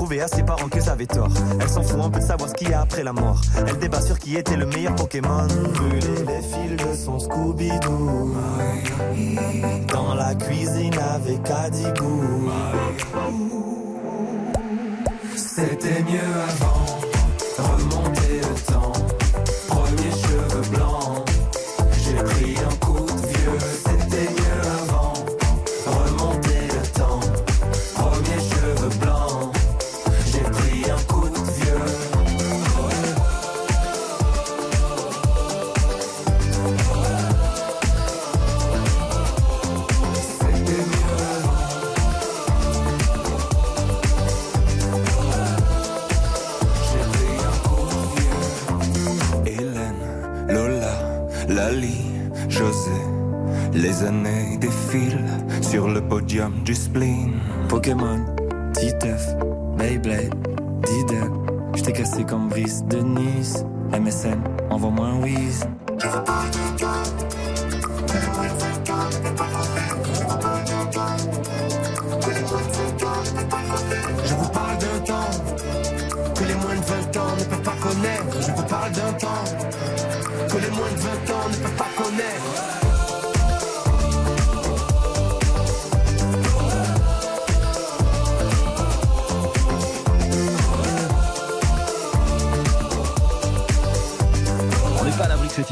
prouver à ses parents qu'ils avaient tort. Elle s'en fout un peu de savoir ce qu'il y a après la mort. Elle débat sur qui était le meilleur Pokémon. Brûler les fils de son Scooby-Doo. Dans la cuisine avec Adibou. C'était mieux avant, remonter le temps. Lali, José, les années défilent sur le podium du spleen. Pokémon, Titeuf, Beyblade, Diddle. J't'ai cassé comme Brice de Nice. MSN, envoie-moi un whiz.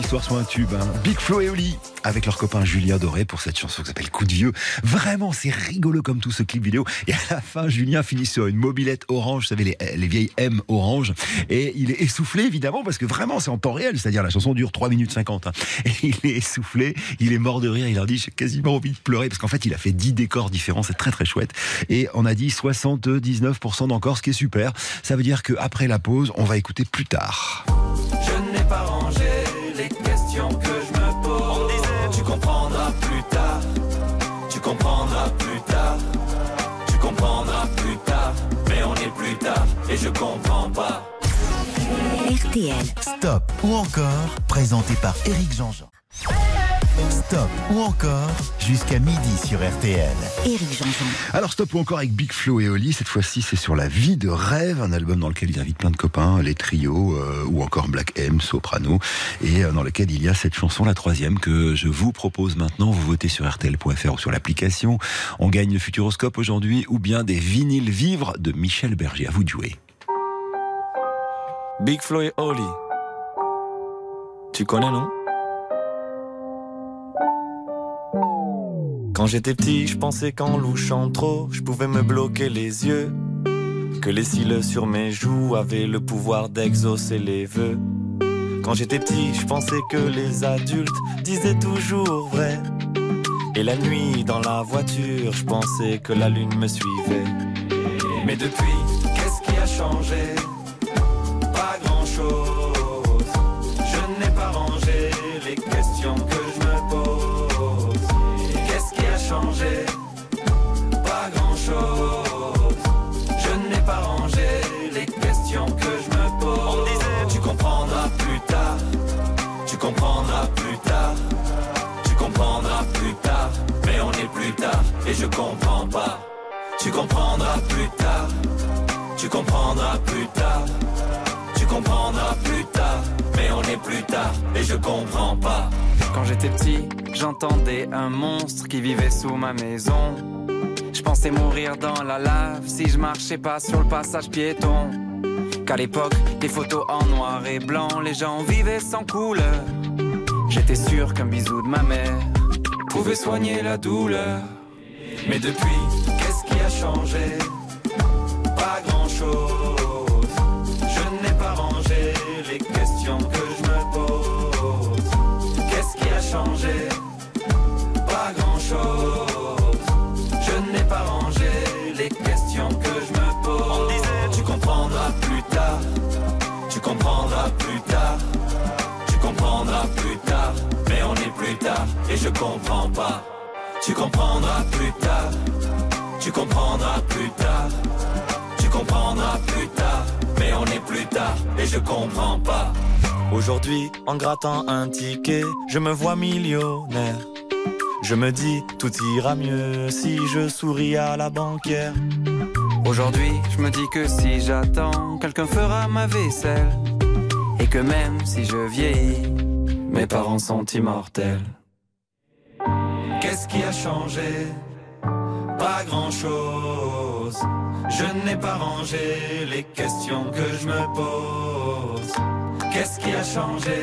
Histoire soit un tube. hein. Big Flo et Oli avec leur copain Julien Doré pour cette chanson qui s'appelle Coup de vieux. Vraiment, c'est rigolo comme tout ce clip vidéo. Et à la fin, Julien finit sur une mobilette orange, vous savez, les, les vieilles M orange. Et il est essoufflé, évidemment, parce que vraiment, c'est en temps réel. C'est-à-dire, la chanson dure 3 minutes 50. hein. Et il est essoufflé, il est mort de rire. Il leur dit, j'ai quasiment envie de pleurer. Parce qu'en fait, il a fait 10 décors différents. C'est très, très chouette. Et on a dit 79% d'encore, ce qui est super. Ça veut dire qu'après la pause, on va écouter plus tard. Je n'ai pas je comprends pas. RTL. Stop ou encore, présenté par Éric Jean-Jean. Stop ou encore, jusqu'à midi sur RTL. Éric Jean-Jean. Alors stop ou encore avec Big Flo et Oli, cette fois-ci c'est sur La vie de rêve, un album dans lequel ils invitent plein de copains, les trios euh, ou encore Black M, Soprano, et euh, dans lequel il y a cette chanson, la troisième, que je vous propose maintenant. Vous votez sur RTL.fr ou sur l'application. On gagne le Futuroscope aujourd'hui ou bien des vinyles vivres de Michel Berger. À vous de jouer. Big Flo et. Tu connais, non? Quand j'étais petit, je pensais qu'en louchant trop, je pouvais me bloquer les yeux. Que les cils sur mes joues avaient le pouvoir d'exaucer les vœux. Quand j'étais petit, je pensais que les adultes disaient toujours vrai. Et la nuit, dans la voiture, je pensais que la lune me suivait. Mais depuis, qu'est-ce qui a changé? Je comprends pas. Tu comprendras plus tard. Tu comprendras plus tard. Tu comprendras plus tard. Mais on est plus tard et je comprends pas. Quand j'étais petit, j'entendais un monstre qui vivait sous ma maison. Je pensais mourir dans la lave si je marchais pas sur le passage piéton. Qu'à l'époque, les photos en noir et blanc, les gens vivaient sans couleur. J'étais sûr qu'un bisou de ma mère pouvait soigner la douleur. Mais depuis, qu'est-ce qui a changé? Pas grand-chose. Je n'ai pas rangé les questions que je me pose. Qu'est-ce qui a changé? Pas grand-chose. Je n'ai pas rangé les questions que je me pose. On disait, tu comprendras plus tard. Tu comprendras plus tard. Tu comprendras plus tard. Mais on est plus tard et je comprends pas. Tu comprendras plus tard. Tu comprendras plus tard. Tu comprendras plus tard. Mais on est plus tard et je comprends pas. Aujourd'hui, en grattant un ticket, je me vois millionnaire. Je me dis, tout ira mieux si je souris à la banquière. Aujourd'hui, je me dis que si j'attends, quelqu'un fera ma vaisselle. Et que même si je vieillis, mes parents sont immortels. Qu'est-ce qui a changé? Pas grand-chose. Je n'ai pas rangé les questions que je me pose. Qu'est-ce qui a changé?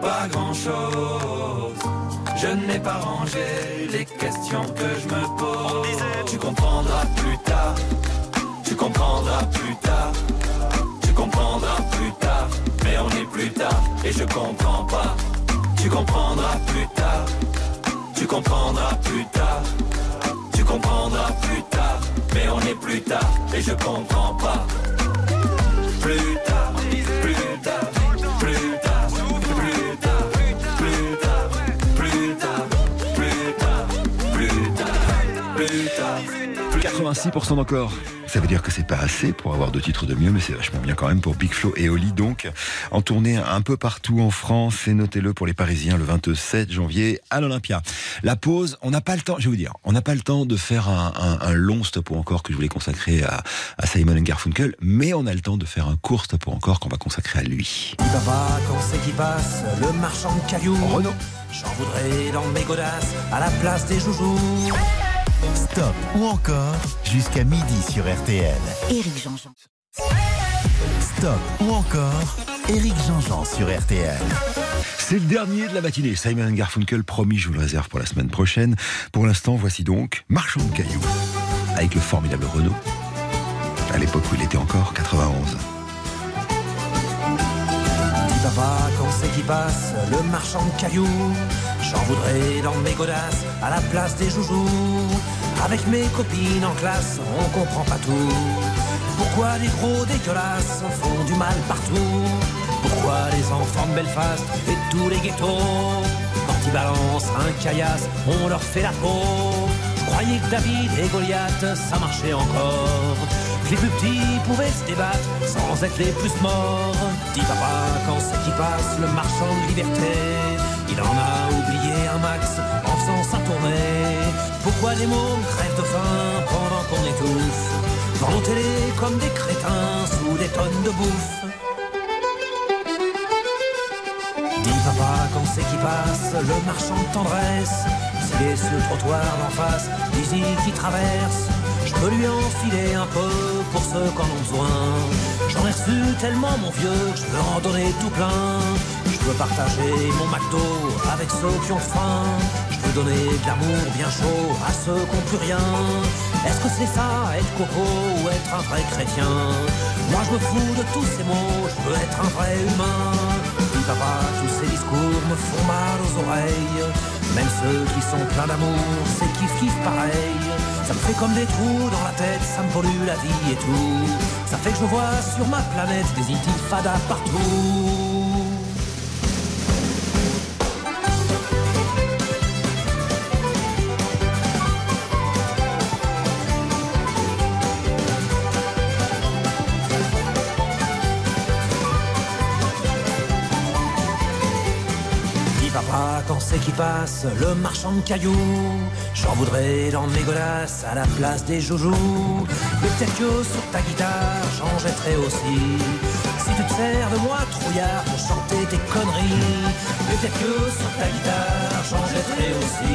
Pas grand-chose. Je n'ai pas rangé les questions que je me pose. Tu comprendras plus tard. Tu comprendras plus tard. Tu comprendras plus tard. Mais on est plus tard et je comprends pas. Tu comprendras plus tard comprendras plus tard. Tu comprendras plus tard. Mais on est plus tard et je comprends pas. Plus tard, plus tard, plus tard, plus tard, plus tard, plus tard, plus tard, plus tard, plus tard. 86% encore. Ça veut dire que c'est pas assez pour avoir deux titres de mieux, mais c'est vachement bien quand même pour Big Flo et Oli. Donc, en tournée un peu partout en France. Et notez-le pour les Parisiens le 27 janvier à l'Olympia. La pause, on n'a pas le temps, je vais vous dire, on n'a pas le temps de faire un, un- un long stop ou encore que je voulais consacrer à, à Simon Garfunkel, mais on a le temps de faire un court stop ou encore qu'on va consacrer à lui. Il va pas quand c'est qui passe, le marchand de cailloux. Renaud. J'en voudrais dans mes godasses à la place des joujoux. Stop ou encore jusqu'à midi sur RTL. Éric Jean-Jean. Stop ou encore Éric Jean-Jean sur RTL. C'est le dernier de la matinée. Simon Garfunkel, promis, je vous le réserve pour la semaine prochaine. Pour l'instant, voici donc Marchand de cailloux avec le formidable Renault. À l'époque où il était encore 91. Il va pas quand c'est qui passe, le marchand de cailloux. J'en voudrais dans mes godasses à la place des joujoux. Avec mes copines en classe, on comprend pas tout. Pourquoi les gros dégueulasses font du mal partout? Pourquoi les enfants de Belfast et tous les ghettos? Quand ils balancent un caillasse, on leur fait la peau Croyez que David et Goliath, ça marchait encore Les plus petits pouvaient se débattre sans être les plus morts. Dis papa, quand c'est qui passe le marchand de liberté Il en a oublié un max en faisant sa tournée. Pourquoi les mômes crèvent de faim pendant qu'on étouffe télés comme des crétins sous des tonnes de bouffe. Dis papa quand c'est qui passe le marchand de tendresse S'il est le trottoir d'en face, dis-y qui traverse Je peux lui enfiler un peu pour ceux qui en ont besoin. J'en ai reçu tellement mon vieux que je peux en donner tout plein. Je peux partager mon McDo avec ceux qui ont faim. Je peux donner de l'amour bien chaud à ceux qui n'ont plus rien. Est-ce que c'est ça, être coco ou être un vrai chrétien? Moi je me fous de tous ces mots, je veux être un vrai humain. Papa, tous ces discours me font mal Même ceux qui sont pleins d'amour, c'est kiff kiff pareil. Ça me fait comme des trous dans la tête, ça me pollue la vie et tout. Ça fait que je vois sur ma planète des intifadas partout. Passe le marchand de cailloux. J'en voudrais dans mes godasses à la place des joujoux. Mais peut-être que sur ta guitare j'en jetterai aussi. Si tu te sers de moi trouillard pour chanter tes conneries. Mais peut-être que sur ta guitare j'en jetterai aussi.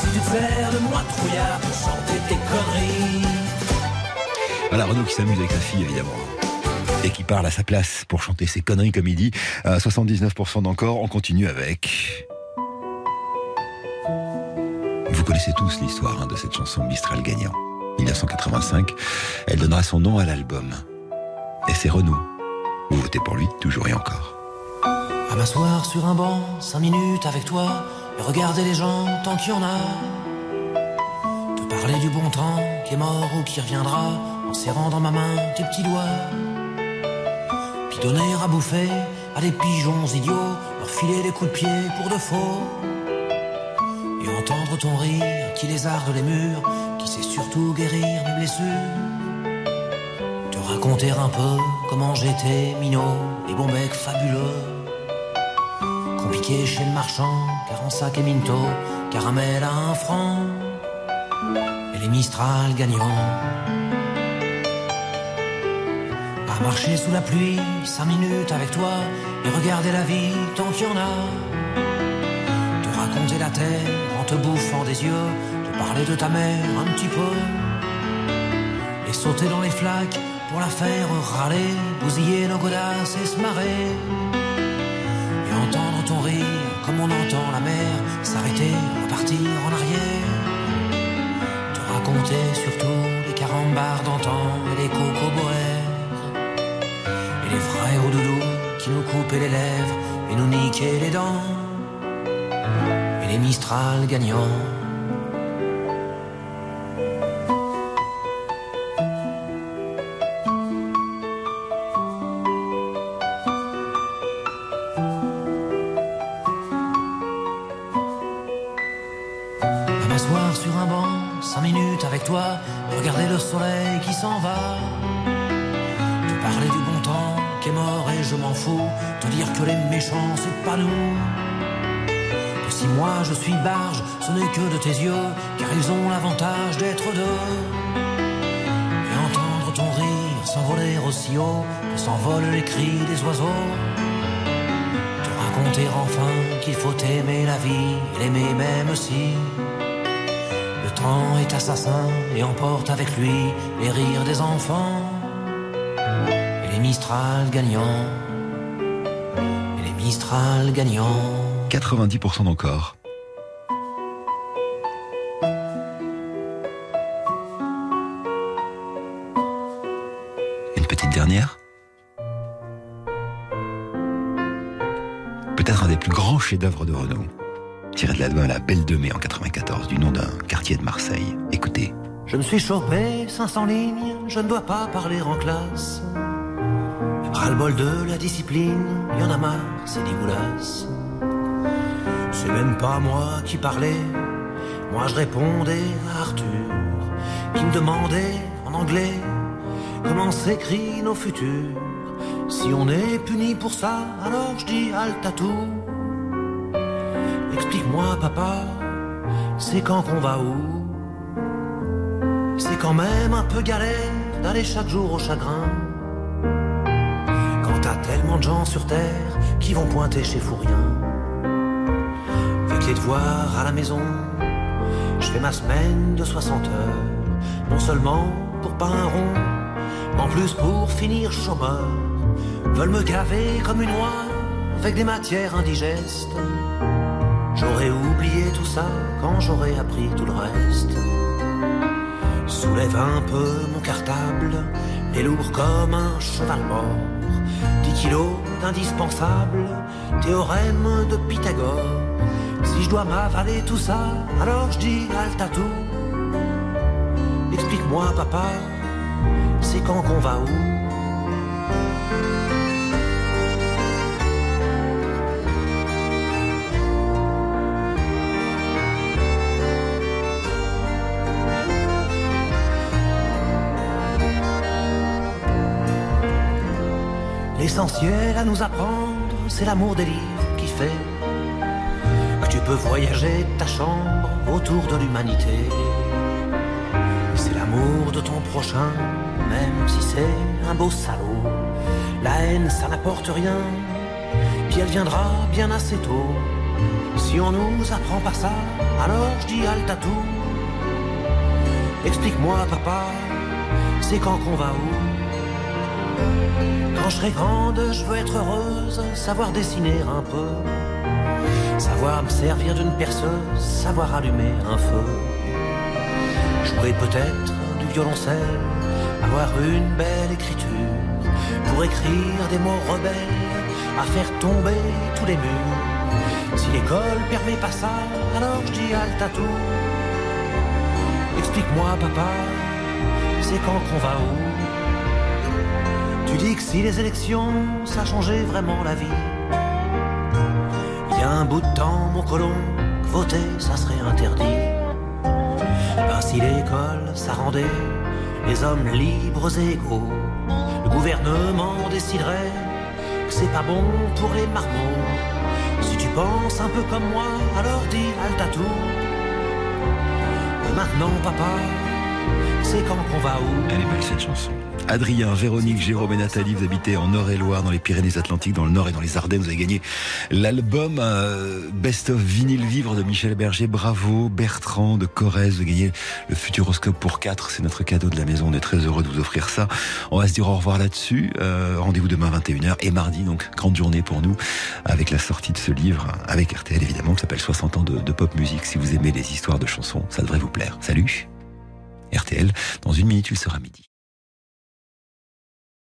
Si tu te sers de moi trouillard pour chanter tes conneries. Voilà, Renaud qui s'amuse avec sa fille, évidemment. Et qui parle à sa place pour chanter ses conneries comme il dit. À 79% d'encore, on continue avec... Vous connaissez tous l'histoire hein, de cette chanson Mistral gagnant. 1985, elle donnera son nom à l'album. Et c'est Renaud. Vous votez pour lui, toujours et encore. À m'asseoir sur un banc, cinq minutes avec toi, et regarder les gens tant qu'il y en a. Te parler du bon temps qui est mort ou qui reviendra, en serrant dans ma main tes petits doigts. Puis donner à bouffer à des pigeons idiots, leur filer des coups de pied pour de faux. Ton rire qui lézarde les murs, qui sait surtout guérir mes blessures. Te raconter un peu comment j'étais minot et bon mec fabuleux. Compliqué chez le marchand, car en sac et minto, caramel à un franc. Et les Mistral gagnants. À marcher sous la pluie, cinq minutes avec toi, et regarder la vie tant qu'il y en a. Te raconter la terre te bouffant des yeux, te parler de ta mère un petit peu. Et sauter dans les flaques pour la faire râler, bousiller nos godasses et se marrer. Et entendre ton rire comme on entend la mer s'arrêter, repartir en arrière. Te raconter surtout les carambars d'antan et les cocoboères. Et les frères au doudou qui nous coupaient les lèvres et nous niquaient les dents. Les Mistral gagnants. M'asseoir sur un banc, cinq minutes avec toi, Regarder le soleil qui s'en va. Te parler du bon temps qui est mort et je m'en fous. Te dire que les méchants, c'est pas nous. Si moi je suis barge, ce n'est que de tes yeux, car ils ont l'avantage d'être deux. Et entendre ton rire s'envoler aussi haut que s'envolent les cris des oiseaux. Te raconter enfin qu'il faut aimer la vie, l'aimer même si le temps est assassin et emporte avec lui les rires des enfants et les Mistral gagnants. Et les Mistral gagnants. 90% d'encore. Une petite dernière Peut-être un des plus grands chefs-d'œuvre de Renault. Tiré de l'album La Belle de Mai en 94, du nom d'un quartier de Marseille. Écoutez. Je me suis chopé 500 lignes, je ne dois pas parler en classe. Ras le bol de la discipline, y en a marre, c'est dégueulasse. C'est même pas moi qui parlais, moi je répondais à Arthur, qui me demandait en anglais comment s'écrit nos futurs. Si on est puni pour ça, alors je dis tout. Explique-moi, papa, c'est quand qu'on va où? C'est quand même un peu galère d'aller chaque jour au chagrin. Quand t'as tellement de gens sur terre qui vont pointer chez Fourien. Les devoirs à la maison, je fais ma semaine de 60 heures. Non seulement pour pas un rond, en plus pour finir chômeur. Veulent me gaver comme une oie avec des matières indigestes. J'aurais oublié tout ça quand j'aurais appris tout le reste. Soulève un peu mon cartable, est lourd comme un cheval mort. 10 kilos d'indispensable, théorème de Pythagore. Si je dois m'avaler tout ça, alors je dis tout. Explique-moi, papa, c'est quand qu'on va où? L'essentiel à nous apprendre, c'est l'amour des livres qui fait peux voyager ta chambre autour de l'humanité. C'est l'amour de ton prochain, même si c'est un beau salaud. La haine, ça n'apporte rien, puis elle viendra bien assez tôt. Si on nous apprend pas ça, alors je dis halte à tout. Explique-moi, papa, c'est quand qu'on va où? Quand je serai grande, je veux être heureuse, savoir dessiner un peu, savoir me servir d'une perceuse, savoir allumer un feu. Jouer peut-être du violoncelle, avoir une belle écriture, pour écrire des mots rebelles, à faire tomber tous les murs. Si l'école permet pas ça, alors je dis à tout. Explique-moi, papa, c'est quand qu'on va où? Tu dis que si les élections, ça changeait vraiment la vie. Un bout de temps, mon colon, voter, ça serait interdit. Ben, si l'école, ça rendait les hommes libres et égaux, le gouvernement déciderait que c'est pas bon pour les marmots. Si tu penses un peu comme moi, alors dis à. Et maintenant, papa, c'est quand qu'on va où? Elle est belle cette chanson. Adrien, Véronique, Jérôme et Nathalie, vous habitez en Nord-et-Loire, dans les Pyrénées-Atlantiques, dans le Nord et dans les Ardennes. Vous avez gagné l'album euh, Best of Vinyl Vivre de Michel Berger. Bravo, Bertrand de Corrèze. Vous gagnez le Futuroscope pour 4. C'est notre cadeau de la maison. On est très heureux de vous offrir ça. On va se dire au revoir là-dessus. Euh, Rendez-vous demain 21h et mardi, donc grande journée pour nous avec la sortie de ce livre avec RTL évidemment qui s'appelle 60 ans de, de pop musique. Si vous aimez les histoires de chansons, ça devrait vous plaire. Salut RTL, dans une minute, il sera midi.